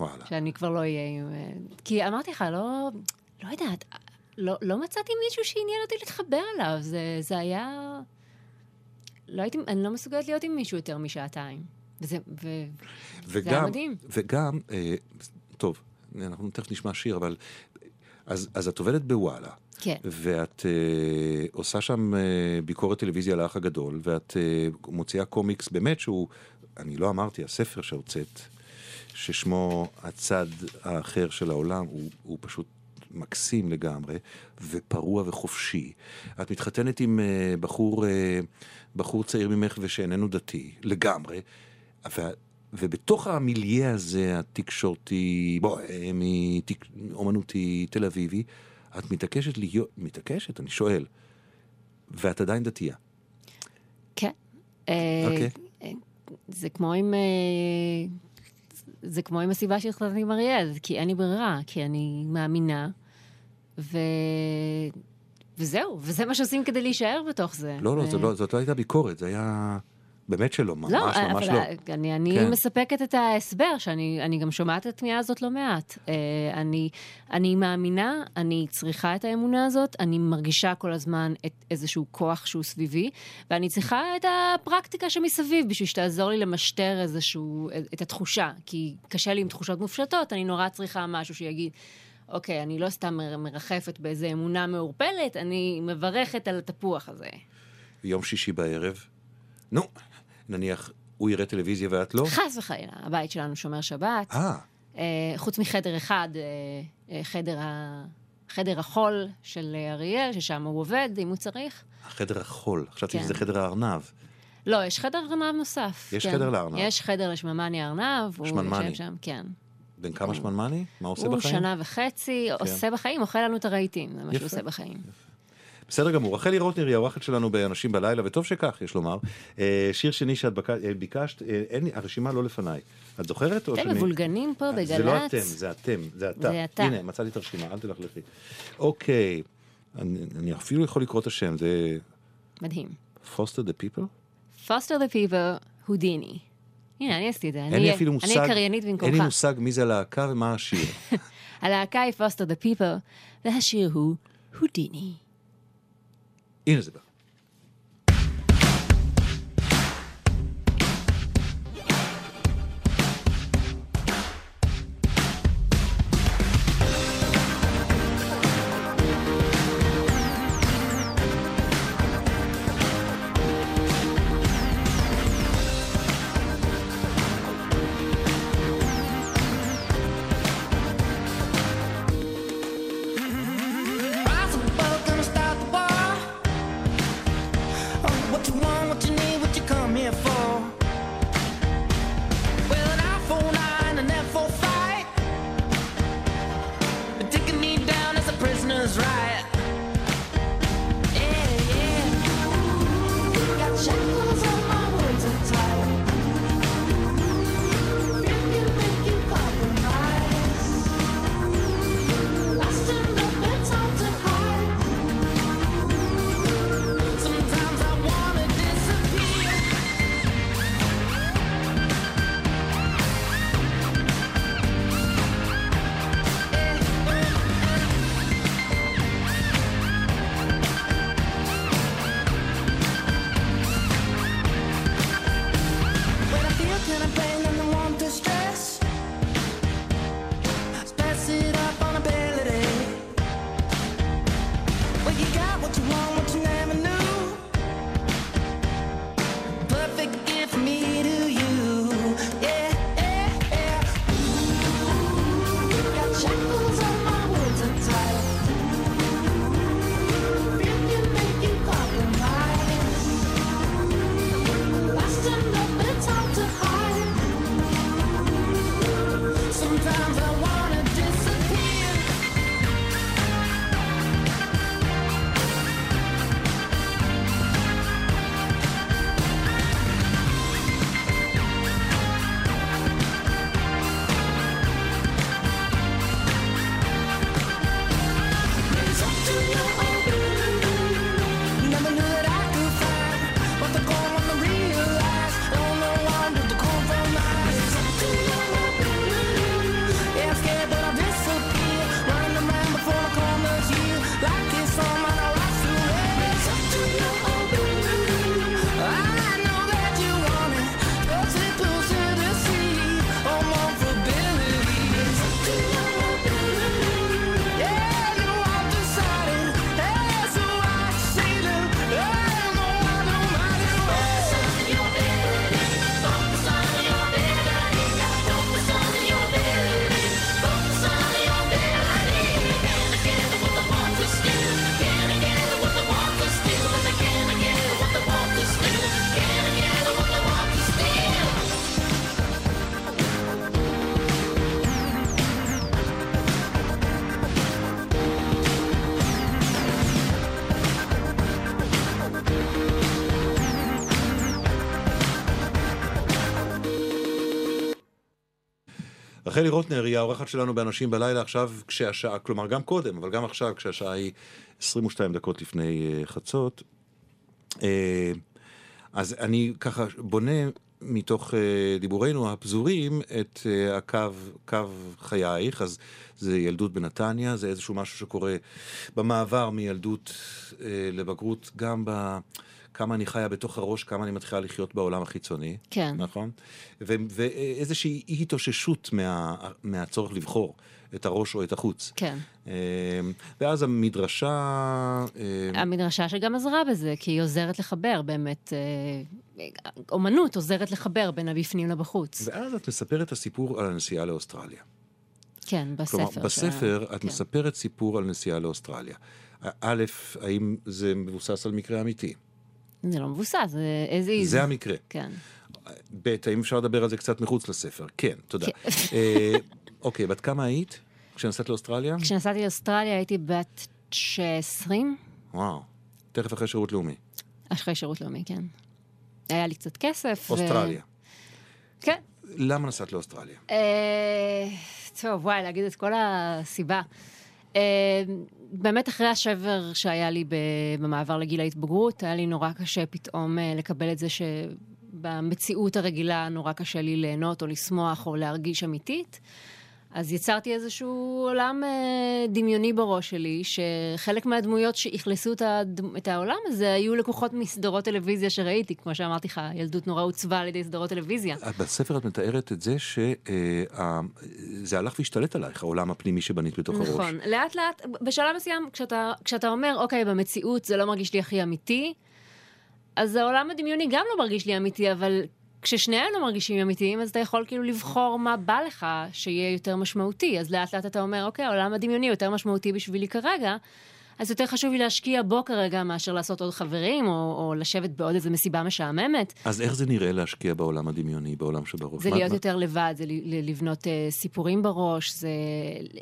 וואלה. שאני כבר לא אהיה עם... אה, כי אמרתי לך, לא, לא יודעת, לא, לא מצאתי מישהו שעניין אותי להתחבר אליו, זה, זה היה... לא הייתי, אני לא מסוגלת להיות עם מישהו יותר משעתיים. וזה, ו... זה היה וגם, מדהים. וגם, אה, טוב, אנחנו תכף נשמע שיר, אבל... אז, אז את עובדת בוואלה, כן, ואת אה, עושה שם אה, ביקורת טלוויזיה על האח הגדול, ואת אה, מוציאה קומיקס באמת שהוא, אני לא אמרתי, הספר שהוצאת, ששמו הצד האחר של העולם, הוא, הוא פשוט מקסים לגמרי, ופרוע וחופשי. את מתחתנת עם אה, בחור, אה, בחור צעיר ממך ושאיננו דתי, לגמרי, ו, ובתוך המיליה הזה, התקשורתי, בואי, אומנותי, תל אביבי, את מתעקשת להיות, מתעקשת? אני שואל. ואת עדיין דתייה. כן. אה, אוקיי. אה, זה כמו עם... זה כמו עם הסיבה שהחלטתי עם אריאל, כי אין לי ברירה, כי אני מאמינה, ו... וזהו, וזה מה שעושים כדי להישאר בתוך זה. לא, לא, ו... זאת לא, זאת לא הייתה ביקורת, זה היה... באמת שלא, ממש, לא, ממש לא. אני, אני כן. מספקת את ההסבר, שאני אני גם שומעת את התמיהה הזאת לא מעט. אה, אני, אני מאמינה, אני צריכה את האמונה הזאת, אני מרגישה כל הזמן את איזשהו כוח שהוא סביבי, ואני צריכה את הפרקטיקה שמסביב בשביל שתעזור לי למשטר איזשהו, את התחושה. כי קשה לי עם תחושות מופשטות, אני נורא צריכה משהו שיגיד... אוקיי, אני לא סתם מר- מרחפת באיזה אמונה מעורפלת, אני מברכת על התפוח הזה. יום שישי בערב, נו, נניח הוא יראה טלוויזיה ואת לא? חס וחלילה, הבית שלנו שומר שבת. אה, אה, חוץ מחדר אחד, אה, אה, חדר, ה... חדר החול של אריאל, ששם הוא עובד, אם הוא צריך. חדר החול, חשבתי כן. שזה חדר הארנב. לא, יש חדר ארנב נוסף. יש כן. חדר לארנב. יש חדר לשממני ארנב. הוא שמנמני. יושב שם, כן. בן כמה שמנמני? מה עושה הוא בחיים? כן. שנה וחצי, עושה בחיים, אוכל לנו את הרהיטים, זה מה יפה. שהוא עושה בחיים. בסדר גמור. רחלי רוטנר היא האורחת שלנו באנשים בלילה, וטוב שכך, יש לומר. אה, שיר שני שאת. אה, ביקשת, אה, אין הרשימה לא לפניי. את זוכרת אתם. מבולגנים פה בגל"צ. זה לא אתם, זה אתם, זה אתה. זה אתה. הנה, מצאתי את הרשימה, אל תלכלכי. אוקיי, אני, אני אפילו יכול לקרוא את השם, זה מדהים. פוסטר דה פיפל? Foster the people, הודיני. הנה, אני עשיתי את זה. אין לי אפילו מושג, אני קריינית אין לי במקומך. מושג מי זה הלהקה ומה השיר. הלהקה היא Foster the people, והשיר הוא הודיני. הנה רחלי רוטנר היא האורחת שלנו באנשים בלילה עכשיו כשהשעה, כלומר גם קודם, אבל גם עכשיו כשהשעה היא 22 דקות לפני uh, חצות. Uh, אז אני ככה בונה מתוך uh, דיבורינו הפזורים את הקו, קו חייך, אז זה ילדות בנתניה, זה איזשהו משהו שקורה במעבר מילדות לבגרות, גם ב... כמה אני חיה בתוך הראש, כמה אני מתחילה לחיות בעולם החיצוני. כן. נכון? ו- ואיזושהי אי התאוששות מה- מהצורך לבחור את הראש או את החוץ. כן. אמ, ואז המדרשה... אמ, המדרשה שגם עזרה בזה, כי היא עוזרת לחבר באמת. אה, אומנות עוזרת לחבר בין הבפנים לבחוץ. ואז את מספרת את הסיפור על הנסיעה לאוסטרליה. כן, בספר. כלומר, בספר את כן. מספרת סיפור על נסיעה לאוסטרליה. א', האם זה מבוסס על מקרה אמיתי? זה לא מבוסס, זה איזה... זה המקרה. כן. ב', האם אפשר לדבר על זה קצת מחוץ לספר? כן, תודה. כן. אה, אוקיי, בת כמה היית כשנסעת לאוסטרליה? כשנסעתי לאוסטרליה הייתי בת 20, וואו, תכף אחרי שירות לאומי. אחרי שירות לאומי, כן. היה לי קצת כסף. ו- אוסטרליה. כן. למה נסעת לאוסטרליה? אה, טוב, וואי, להגיד את כל הסיבה. אה, באמת אחרי השבר שהיה לי במעבר לגיל ההתבגרות, היה לי נורא קשה פתאום אה, לקבל את זה שבמציאות הרגילה נורא קשה לי ליהנות או לשמוח או להרגיש אמיתית. אז יצרתי איזשהו עולם אה, דמיוני בראש שלי, שחלק מהדמויות שאכלסו את, הד... את העולם הזה היו לקוחות מסדרות טלוויזיה שראיתי, כמו שאמרתי לך, ילדות נורא עוצבה על ידי סדרות טלוויזיה. את בספר את מתארת את זה שזה הלך והשתלט עלייך, העולם הפנימי שבנית בתוך הראש. נכון, לאט לאט, בשלב מסוים, כשאתה, כשאתה אומר, אוקיי, במציאות זה לא מרגיש לי הכי אמיתי, אז העולם הדמיוני גם לא מרגיש לי אמיתי, אבל כששניהם מרגישים אמיתיים, אז אתה יכול כאילו לבחור מה בא לך שיהיה יותר משמעותי. אז לאט לאט אתה אומר, אוקיי, העולם הדמיוני יותר משמעותי בשבילי כרגע, אז יותר חשוב לי להשקיע בו כרגע מאשר לעשות עוד חברים, או, או לשבת בעוד איזו מסיבה משעממת. אז איך זה נראה להשקיע בעולם הדמיוני, בעולם שבראש? זה מה- להיות מה- יותר לבד, זה לבנות uh, סיפורים בראש, זה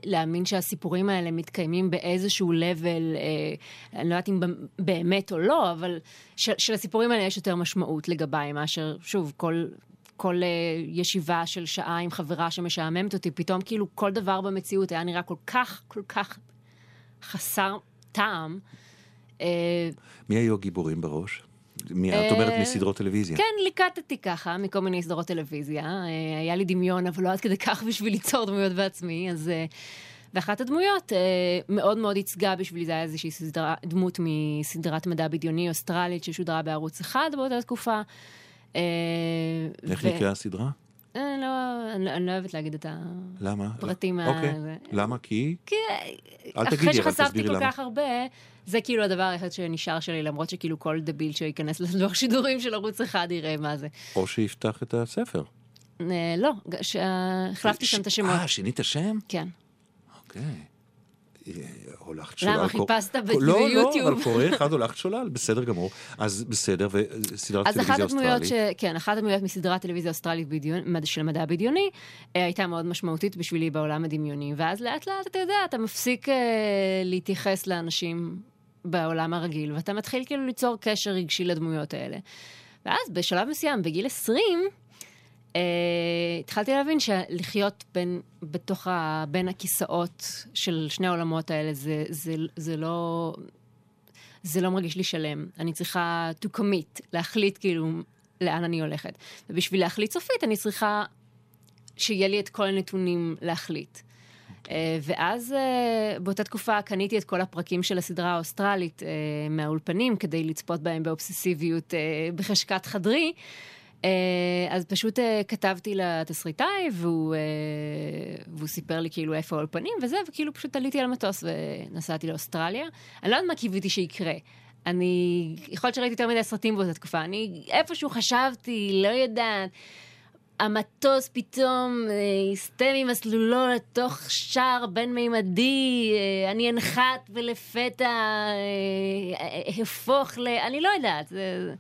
להאמין שהסיפורים האלה מתקיימים באיזשהו level, uh, אני לא יודעת אם באמת או לא, אבל ש- שלסיפורים האלה יש יותר משמעות לגביי מאשר, שוב, כל... כל uh, ישיבה של שעה עם חברה שמשעממת אותי, פתאום כאילו כל דבר במציאות היה נראה כל כך, כל כך חסר טעם. Uh, מי היו הגיבורים בראש? מי, את אומרת אה, מסדרות טלוויזיה. כן, ליקטתי ככה מכל מיני סדרות טלוויזיה. אה, היה לי דמיון, אבל לא עד כדי כך בשביל ליצור דמויות בעצמי. אז... אה, ואחת הדמויות אה, מאוד מאוד ייצגה בשבילי, זה היה איזושהי סדרה, דמות מסדרת מדע בדיוני אוסטרלית ששודרה בערוץ אחד באותה תקופה. אה, איך ו- נקראה הסדרה? אה, לא, אני, אני לא אוהבת להגיד את למה? הפרטים. ה- אוקיי. זה- למה? כי? כי אל אחרי תגידי, שחשפתי תסבירי כל למה. כך הרבה, זה כאילו הדבר היחיד שנשאר שלי, למרות שכאילו כל דביל שייכנס ללוח שידורים של ערוץ אחד יראה מה זה. או שיפתח את הספר. אה, לא, ש- אה, החלפתי שם את השמות. אה, שינית שם? כן. אוקיי. הולכת שולל. למה, חיפשת ב- לא, לא, ביוטיוב? אבל קורא אחד הולכת שולל, בסדר גמור. אז בסדר, וסדרת אז אחת טלוויזיה הדמויות, ש... אוסטרלית. כן, אחת הדמויות מסדרת טלוויזיה אוסטרלית בדיון, של מדע בדיוני, אה, הייתה מאוד משמעותית בשבילי בעולם הדמיוני. ואז לאט לאט, אתה יודע, אתה מפסיק אה, להתייחס לאנשים בעולם הרגיל, ואתה מתחיל כאילו ליצור קשר רגשי לדמויות האלה. ואז בשלב מסוים, בגיל 20, אה, התחלתי להבין שלחיות בין, בתוך ה, בין הכיסאות של שני העולמות האלה, זה, זה, זה לא... זה לא מרגיש לי שלם. אני צריכה to commit, להחליט כאילו לאן אני הולכת. ובשביל להחליט סופית, אני צריכה שיהיה לי את כל הנתונים להחליט. Uh, ואז uh, באותה תקופה קניתי את כל הפרקים של הסדרה האוסטרלית uh, מהאולפנים כדי לצפות בהם באובססיביות uh, בחשכת חדרי. אה, אז פשוט אה, כתבתי לתסריטאי, והוא, אה, והוא סיפר לי כאילו איפה האולפנים וזה, וכאילו פשוט עליתי על המטוס ונסעתי לאוסטרליה. אני לא יודעת מה קיוויתי שיקרה. אני, יכול להיות שראיתי יותר מדי סרטים באותה תקופה, אני איפשהו חשבתי, לא יודעת. המטוס פתאום יסטה ממסלולו לתוך שער בין-מימדי, אני אנחת ולפתע אה, הפוך ל... אני לא יודעת. זה...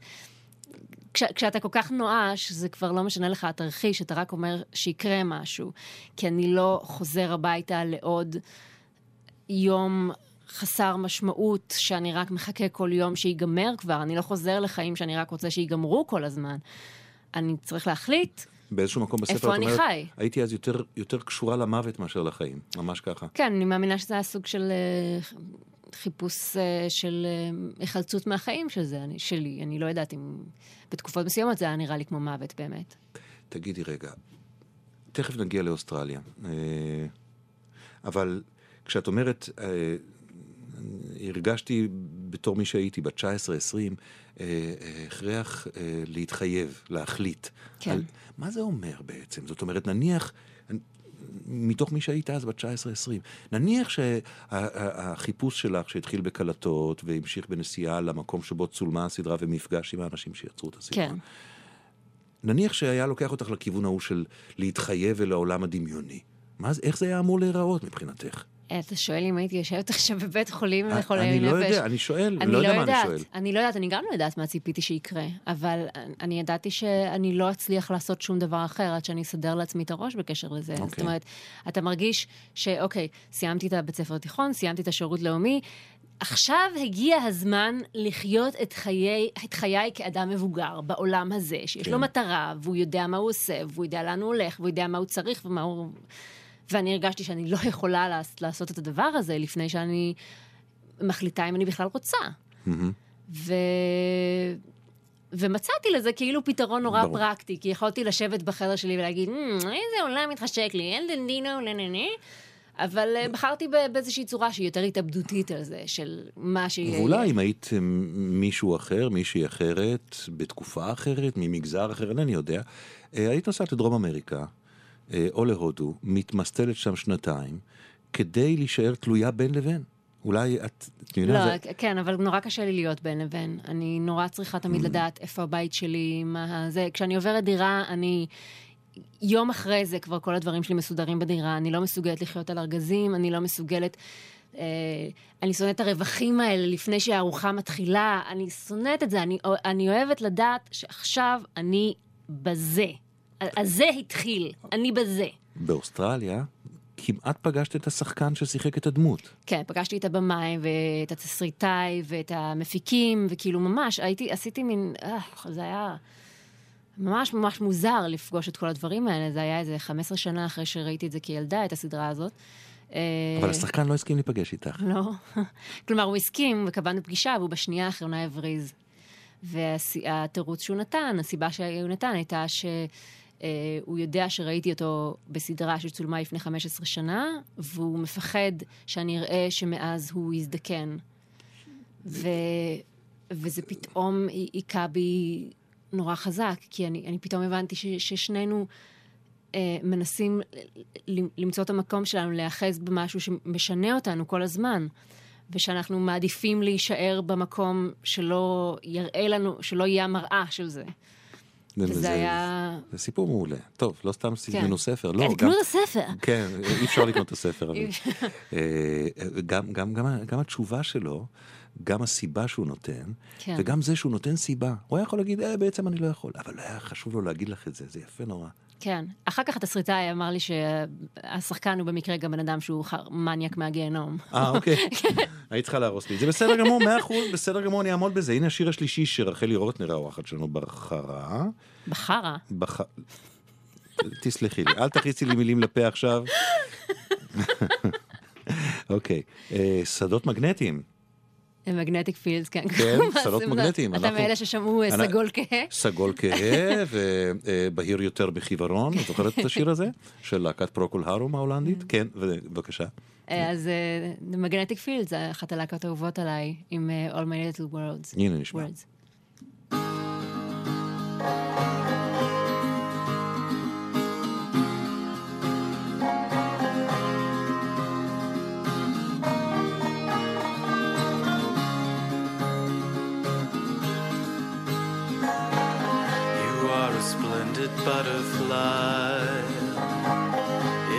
כש, כשאתה כל כך נואש, זה כבר לא משנה לך התרחיש, אתה רק אומר שיקרה משהו. כי אני לא חוזר הביתה לעוד יום חסר משמעות, שאני רק מחכה כל יום שיגמר כבר. אני לא חוזר לחיים שאני רק רוצה שיגמרו כל הזמן. אני צריך להחליט באיזשהו מקום בספר, איפה אני אומרת, חי? הייתי אז יותר, יותר קשורה למוות מאשר לחיים, ממש ככה. כן, אני מאמינה שזה היה סוג של אה, חיפוש אה, של אה, היחלצות מהחיים של זה, אני, שלי. אני לא יודעת אם בתקופות מסוימות זה היה נראה לי כמו מוות באמת. תגידי רגע, תכף נגיע לאוסטרליה, אה, אבל כשאת אומרת, הרגשתי בתור מי שהייתי, בת 19-20, אה, הכרח להתחייב, להחליט. כן. על, מה זה אומר בעצם? זאת אומרת, נניח... מתוך מי שהיית אז בת 19-20. נניח שהחיפוש שלך שהתחיל בקלטות והמשיך בנסיעה למקום שבו צולמה הסדרה ומפגש עם האנשים שיצרו את הסדרה. כן. נניח שהיה לוקח אותך לכיוון ההוא של להתחייב אל העולם הדמיוני. מה, איך זה היה אמור להיראות מבחינתך? אתה שואל אם הייתי יושבת עכשיו בבית חולים אני לחולי נפש. לא יודע, אני שואל, אני לא יודע לא מה אני שואל. אני לא יודעת, אני גם לא יודעת מה ציפיתי שיקרה, אבל אני ידעתי שאני לא אצליח לעשות שום דבר אחר עד שאני אסדר לעצמי את הראש בקשר לזה. זאת אוקיי. אומרת, אתה מרגיש שאוקיי, סיימתי את הבית ספר התיכון, סיימתי את השירות לאומי, עכשיו הגיע הזמן לחיות את חיי, את חיי כאדם מבוגר בעולם הזה, שיש כן. לו מטרה, והוא יודע מה הוא עושה, והוא יודע לאן הוא הולך, והוא יודע מה הוא צריך ומה הוא... ואני הרגשתי שאני לא יכולה לעש- לעשות את הדבר הזה לפני שאני מחליטה אם אני בכלל רוצה. ו... ומצאתי לזה כאילו פתרון נורא ברור. פרקטי, כי יכולתי לשבת בחדר שלי ולהגיד, "מ, איזה עולם מתחשק לי, אין דנדינו, לנני, אבל אה, בחרתי באיזושהי צורה שהיא יותר התאבדותית על זה, של מה שיהיה. ואולי אם היית אה, מישהו אחר, מישהי אחרת, בתקופה אחרת, ממגזר אחר, אינני יודע, אה, היית נוסעת לדרום אמריקה, או להודו, מתמסטלת שם שנתיים, כדי להישאר תלויה בין לבין. אולי את, את מבינה? לא, זה- כן, אבל נורא קשה לי להיות בין לבין. אני נורא צריכה תמיד Mm. לדעת איפה הבית שלי, מה זה. כשאני עוברת דירה, אני... יום אחרי זה כבר כל הדברים שלי מסודרים בדירה, אני לא מסוגלת לחיות על ארגזים, אני לא מסוגלת... אה, אני שונאת את הרווחים האלה לפני שהארוחה מתחילה, אני שונאת את זה, אני, אני אוהבת לדעת שעכשיו אני בזה. אז זה התחיל, אני בזה. באוסטרליה כמעט פגשת את השחקן ששיחק את הדמות. כן, פגשתי את הבמאי ואת התסריטאי ואת המפיקים, וכאילו ממש, הייתי, עשיתי מין, אה, זה היה ממש ממש מוזר לפגוש את כל הדברים האלה, זה היה איזה 15 שנה אחרי שראיתי את זה כילדה, את הסדרה הזאת. אבל אה, השחקן לא הסכים להיפגש איתך. לא. כלומר, הוא הסכים וקבענו פגישה, והוא בשנייה האחרונה הבריז. והתירוץ שהוא נתן, הסיבה שהוא נתן הייתה שהוא יודע שראיתי אותו בסדרה שצולמה לפני 15 שנה, והוא מפחד שאני אראה שמאז הוא יזדקן. ו... וזה פתאום היכה בי נורא חזק, כי אני, אני פתאום הבנתי ש, ששנינו אה, מנסים ל- למצוא את המקום שלנו, להיאחז במשהו שמשנה אותנו כל הזמן, ושאנחנו מעדיפים להישאר במקום שלא יראה לנו, שלא יהיה המראה של זה. וזה היה... זה סיפור מעולה. טוב, לא סתם תזמינו ספר, לא, כן, גם... תקנו את הספר. כן, אי אפשר לקנות את הספר. אבל... אה, גם התשובה שלו, גם הסיבה שהוא נותן, כן. וגם זה שהוא נותן סיבה. הוא היה יכול להגיד, אה, בעצם אני לא יכול, אבל היה חשוב לו להגיד לך את זה, זה יפה נורא. כן. אחר כך התסריטאי אמר לי שהשחקן הוא במקרה גם בן אדם שהוא מניאק מהגיהנום. אה, אוקיי. היית צריכה להרוס לי. זה בסדר גמור, מאה אחוז, בסדר גמור, אני אעמוד בזה. הנה השיר השלישי שרחלי רוטנר, האורחת שלנו, בחרה. בחרא. בח... תסלחי לי, אל תכניסי לי מילים לפה עכשיו. אוקיי, אה, שדות מגנטיים. Magnetic Fields, כן. כן, שדות? מגנטיים. אתה מאלה ששמעו אה, סגול כהה? סגול כהה ובהיר יותר בחיוורון, את זוכרת את השיר הזה? של להקת Procol Harum ההולנדית? כן, בבקשה. אה, אז אה, Fields זה אחת הלהקות האהובות עליי, עם אה, All My Little Words. הנה נשמע. Butterfly.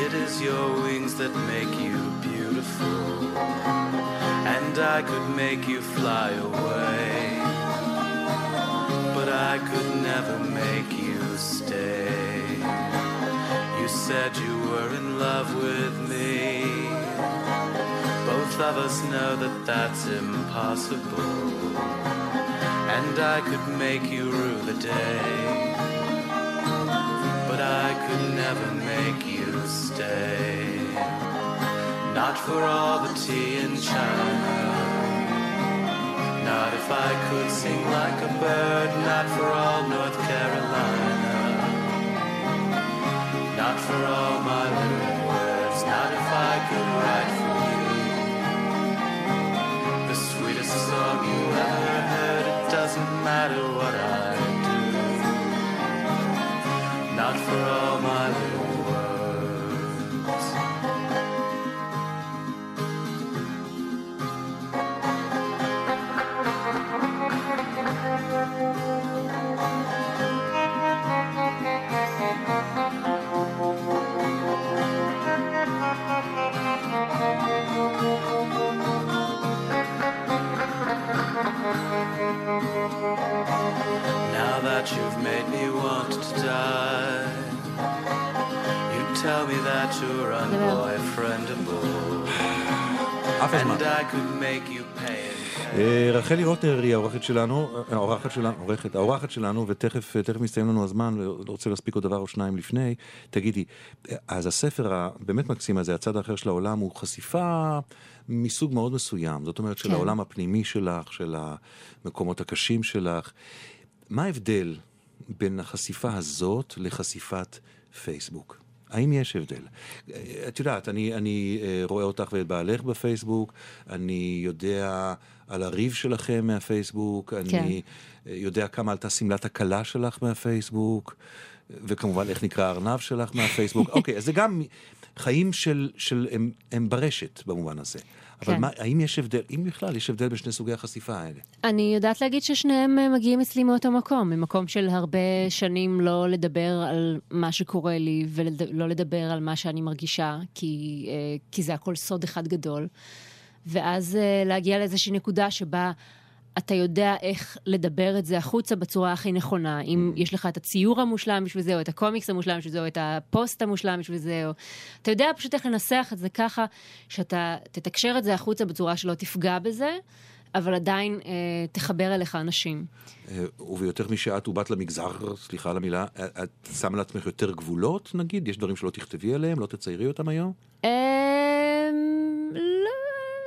It is your wings that make you beautiful, and I could make you fly away, but I could never make you stay. You said you were in love with me. Both of us know that that's impossible, and I could make you rue the day Could never make you stay. Not for all the tea in China. Not if I could sing like a bird, not for all North Carolina. Not for all my little words, not if I could write for you. The sweetest song you ever heard, it doesn't matter what I Now that you've made me want to die, you tell me that you're unboyfriendable. And I could make you pay אה, רחלי רוטנר היא האורחת שלנו, אה, האורחת שלנו, האורחת, האורחת שלנו, ותכף אה, תכף מסתיים לנו הזמן, ורוצה להספיק עוד דבר או שניים לפני. תגידי, אה, אז הספר הבאמת מקסים הזה, הצד האחר של העולם, הוא חשיפה מסוג מאוד מסוים. זאת אומרת, של כן. העולם הפנימי שלך, של המקומות הקשים שלך. מה ההבדל בין החשיפה הזאת לחשיפת פייסבוק? האם יש הבדל? אה, את יודעת, אני, אני אה, רואה אותך ואת בעלך בפייסבוק, אני יודע על הריב שלכם מהפייסבוק, כן. אני אה, יודע כמה עלתה שמלת הכלה שלך מהפייסבוק, וכמובן איך נקרא הארנב שלך מהפייסבוק. אוקיי, אז זה גם חיים של, של הם, הם ברשת במובן הזה. אבל כן. מה, האם יש הבדל, אם בכלל יש הבדל בין שני סוגי החשיפה האלה? אני יודעת להגיד ששניהם אה, מגיעים אצלי מאותו מקום, ממקום של הרבה שנים לא לדבר על מה שקורה לי ולא לדבר על מה שאני מרגישה, כי, אה, כי זה הכל סוד אחד גדול. ואז אה, להגיע לאיזושהי נקודה שבה אתה יודע איך לדבר את זה החוצה בצורה הכי נכונה. אם יש לך את הציור המושלם בשביל זה, או את הקומיקס המושלם בשביל זה, או את הפוסט המושלם בשביל זה, או... אתה יודע פשוט איך לנסח את זה ככה, שאתה תתקשר את זה החוצה בצורה שלא תפגע בזה. אבל עדיין אה, תחבר אליך אנשים. אה, וביותר משאת ובאת למגזר, סליחה על המילה, אה, את שמה לעצמך יותר גבולות, נגיד? יש דברים שלא תכתבי עליהם, לא תציירי אותם היום? אה,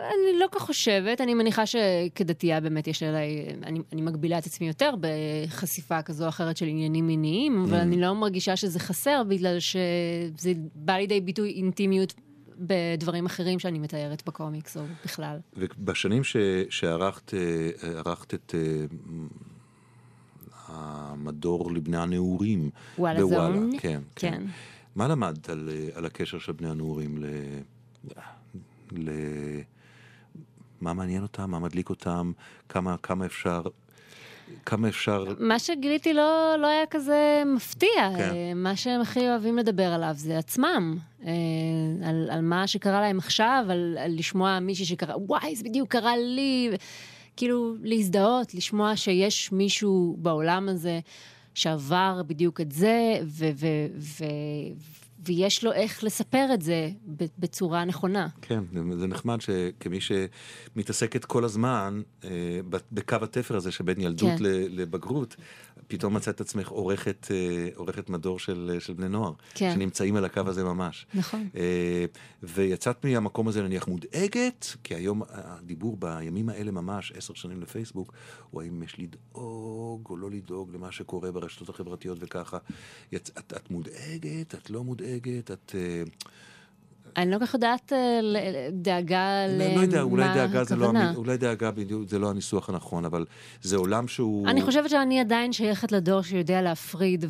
אני לא כך חושבת, אני מניחה שכדתייה באמת יש עליי, אני, אני מגבילה את עצמי יותר בחשיפה כזו או אחרת של עניינים מיניים, אבל אני לא מרגישה שזה חסר, בגלל שזה בא לידי ביטוי אינטימיות בדברים אחרים שאני מתארת בקומיקס או בכלל. ובשנים ש, שערכת אה, ערכת את אה, המדור לבני הנעורים וואלה בוואלה, זון? כן, כן. כן. מה למדת על, אה, על הקשר של בני הנעורים ל... ל... מה מעניין אותם? מה מדליק אותם? כמה, כמה אפשר... כמה אפשר... מה שגיליתי לא, לא היה כזה מפתיע. כן. אה, מה שהם הכי אוהבים לדבר עליו זה עצמם. אה, על, על מה שקרה להם עכשיו, על, על לשמוע מישהי שקרה, וואי, זה בדיוק קרה לי. כאילו, להזדהות, לשמוע שיש מישהו בעולם הזה שעבר בדיוק את זה, ו- ו- ו- ויש לו איך לספר את זה בצורה נכונה. כן, זה נחמד שכמי שמתעסקת כל הזמן אה, בקו התפר הזה שבין ילדות כן. לבגרות, פתאום מצאת את עצמך עורכת, אה, עורכת מדור של, של בני נוער, כן. שנמצאים על הקו הזה ממש. נכון. אה, ויצאת מהמקום הזה נניח מודאגת, כי היום הדיבור בימים האלה ממש, עשר שנים לפייסבוק, הוא האם יש לדאוג או לא לדאוג למה שקורה ברשתות החברתיות וככה. יצ... את, את מודאגת, את לא מודאגת, את... אה, אני לא כל כך יודעת אה, דאגה לא, לא יודע, אולי למה דאגה זה לא, הכוונה. אולי דאגה בדיוק זה לא הניסוח הנכון, אבל זה עולם שהוא... אני חושבת שאני עדיין שייכת לדור שיודע להפריד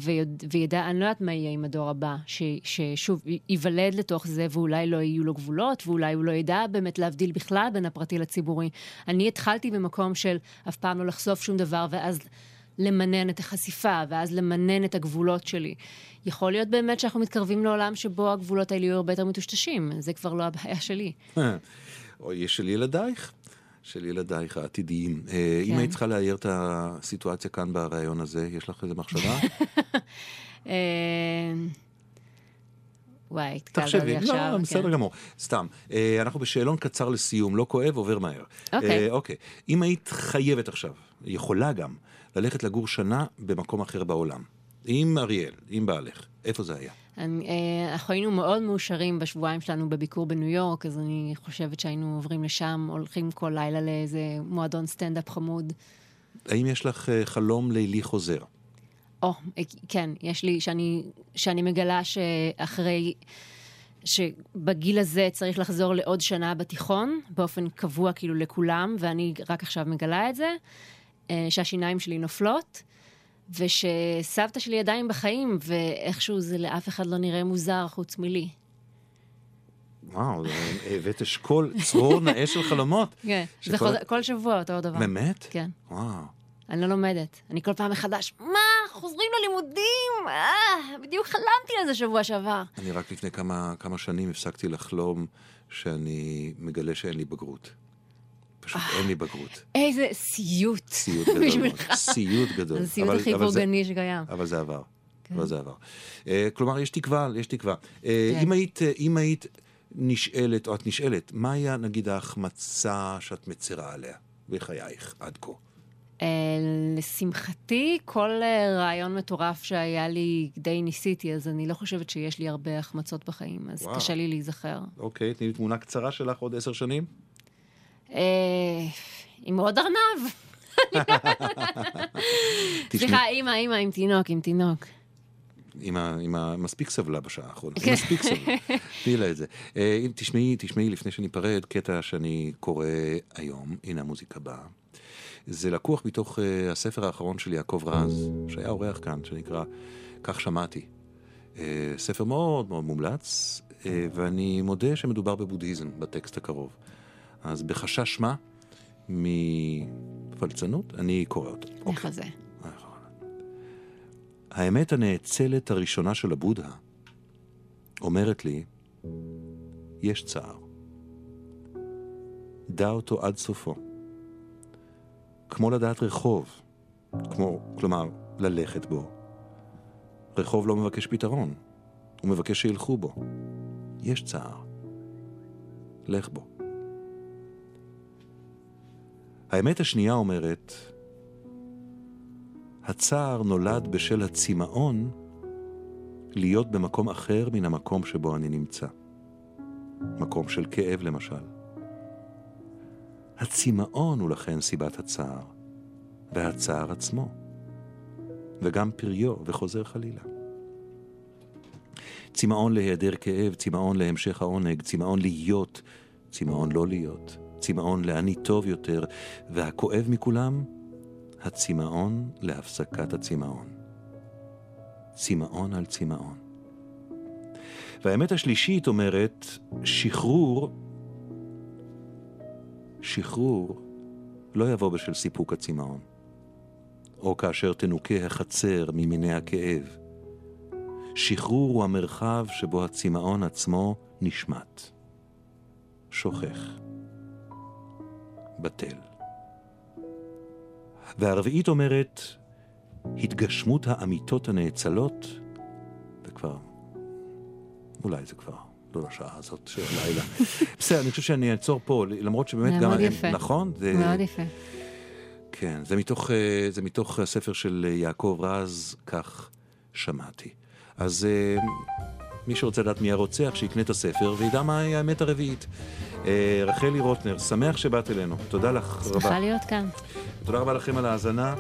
וידע, אני לא יודעת מה יהיה עם הדור הבא, ש, ששוב, ייוולד לתוך זה ואולי לא יהיו לו גבולות, ואולי הוא לא ידע באמת להבדיל בכלל בין הפרטי לציבורי. אני התחלתי במקום של אף פעם לא לחשוף שום דבר, ואז למנן את החשיפה, ואז למנן את הגבולות שלי. יכול להיות באמת שאנחנו מתקרבים לעולם שבו הגבולות האלה יהיו הרבה יותר מטושטשים, זה כבר לא הבעיה שלי. או יש של ילדייך, של ילדייך העתידיים. אה, אם כן. היית צריכה לאייר את הסיטואציה כאן בריאיון הזה, יש לך איזה מחשבה? וואי, התקלת תחשבי, אותי עכשיו. לא, כן. בסדר גמור. סתם, אה, אנחנו בשאלון קצר לסיום, לא כואב, עובר מהר. אוקיי. אה, אוקיי. אם היית חייבת עכשיו, יכולה גם, ללכת לגור שנה במקום אחר בעולם, עם אריאל, עם בעלך, איפה זה היה? אני, אה, אנחנו היינו מאוד מאושרים בשבועיים שלנו בביקור בניו יורק, אז אני חושבת שהיינו עוברים לשם, הולכים כל לילה לאיזה מועדון סטנדאפ חמוד. האם יש לך אה, חלום לילי חוזר? או, אה, כן, יש לי, שאני, שאני מגלה שאחרי, שבגיל הזה צריך לחזור לעוד שנה בתיכון, באופן קבוע כאילו לכולם, ואני רק עכשיו מגלה את זה, אה, שהשיניים שלי נופלות, ושסבתא שלי עדיין בחיים, ואיכשהו זה לאף אחד לא נראה מוזר חוץ מלי. וואו, הבאת אשכול צרור נאה של חלומות. כן, שכל- זה חוזר, כל שבוע אותו דבר. באמת? כן. וואו. אני לא לומדת. אני כל פעם מחדש, מה? חוזרים ללימודים? אה, בדיוק חלמתי על זה שבוע שעבר. אני רק לפני כמה, כמה שנים הפסקתי לחלום שאני מגלה שאין לי בגרות. פשוט אין לי בגרות. איזה סיוט. סיוט גדול. בשבילך. סיוט גדול. הסיוט הכי בורגני שקיים. אבל זה עבר. כן. אבל זה עבר. אה, כלומר, יש תקווה, יש תקווה. אה, כן. אם היית, אה, אם היית נשאלת, או את נשאלת, מה היה, נגיד, ההחמצה שאת מצרה עליה בחייך עד כה? אה, לשמחתי, כל אה, רעיון מטורף שהיה לי די ניסיתי, אז אני לא חושבת שיש לי הרבה החמצות בחיים, אז וואו. קשה לי להיזכר. אוקיי, תני לי תמונה קצרה שלך עוד עשר שנים. אה, עם עוד ארנב. סליחה, אימא, אימא, עם תינוק, עם תינוק. אמא, אמא מספיק סבלה בשעה האחרונה, כן. מספיק סבלה. תני לה את זה. אה, אם תשמעי, תשמעי לפני שניפרד, קטע שאני קורא היום, הנה המוזיקה באה. זה לקוח מתוך אה, הספר האחרון של יעקב רז, שהיה אורח כאן, שנקרא "כך שמעתי". אה, ספר מאוד מאוד מומלץ, אה, ואני מודה שמדובר בבודהיזם בטקסט הקרוב. אז בחשש מה מפלצנות, אני קורא אותו. איך זה? האמת הנאצלת הראשונה של הבודה אומרת לי, יש צער. דע אותו עד סופו. כמו לדעת רחוב, כמו, כלומר, ללכת בו. רחוב לא מבקש פתרון, הוא מבקש שילכו בו. יש צער. לך בו. האמת השנייה אומרת, הצער נולד בשל הצמאון להיות במקום אחר מן המקום שבו אני נמצא. מקום של כאב למשל. הצמאון הוא לכן סיבת הצער, והצער עצמו, וגם פריו וחוזר חלילה. צמאון להיעדר כאב, צמאון להמשך העונג, צמאון להיות, צמאון לא להיות, צמאון לאני טוב יותר, והכואב מכולם, הצמאון להפסקת הצמאון. צמאון על צמאון. והאמת השלישית אומרת, שחרור, שחרור לא יבוא בשל סיפוק הצמאון, או כאשר תנוקה החצר ממיני הכאב. שחרור הוא המרחב שבו הצמאון עצמו נשמט. שוכח. בטל. והרביעית אומרת, התגשמות האמיתות הנאצלות, וכבר, אולי זה כבר לא לשעה הזאת של הלילה. בסדר, אני חושב שאני אעצור פה, למרות שבאמת גם... מאוד יפה. נכון? זה, מאוד יפה. כן, זה מתוך, אה, זה מתוך הספר של יעקב רז, כך שמעתי. אז אה, מי שרוצה לדעת מי הרוצח, שיקנה את הספר וידע מהי האמת הרביעית. אה, רחלי רוטנר, שמח שבאת אלינו. תודה לך רבה. שמחה להיות כאן. תודה רבה לכם על ההאזנה,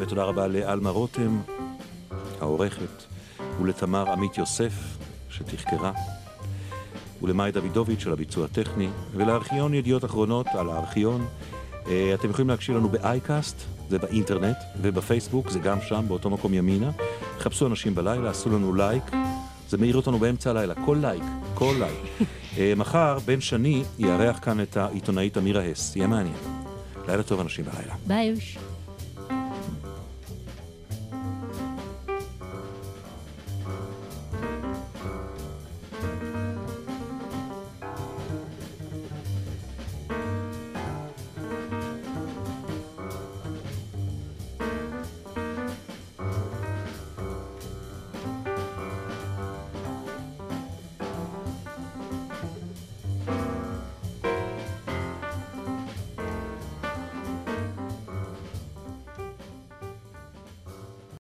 ותודה רבה לאלמה רותם, העורכת, ולתמר עמית יוסף, שתחקרה, ולמאי דוידוביץ' של הביצוע הטכני, ולארכיון ידיעות אחרונות על הארכיון. אה, אתם יכולים להקשיב לנו באייקאסט, זה באינטרנט, ובפייסבוק, זה גם שם, באותו מקום ימינה. חפשו אנשים בלילה, עשו לנו לייק. זה מאיר אותנו באמצע הלילה, כל לייק, כל לייק. אה, מחר, בן שני יארח כאן את העיתונאית עמירה הס, יהיה מעניין. לילה טוב אנשים בלילה. ביי יוש.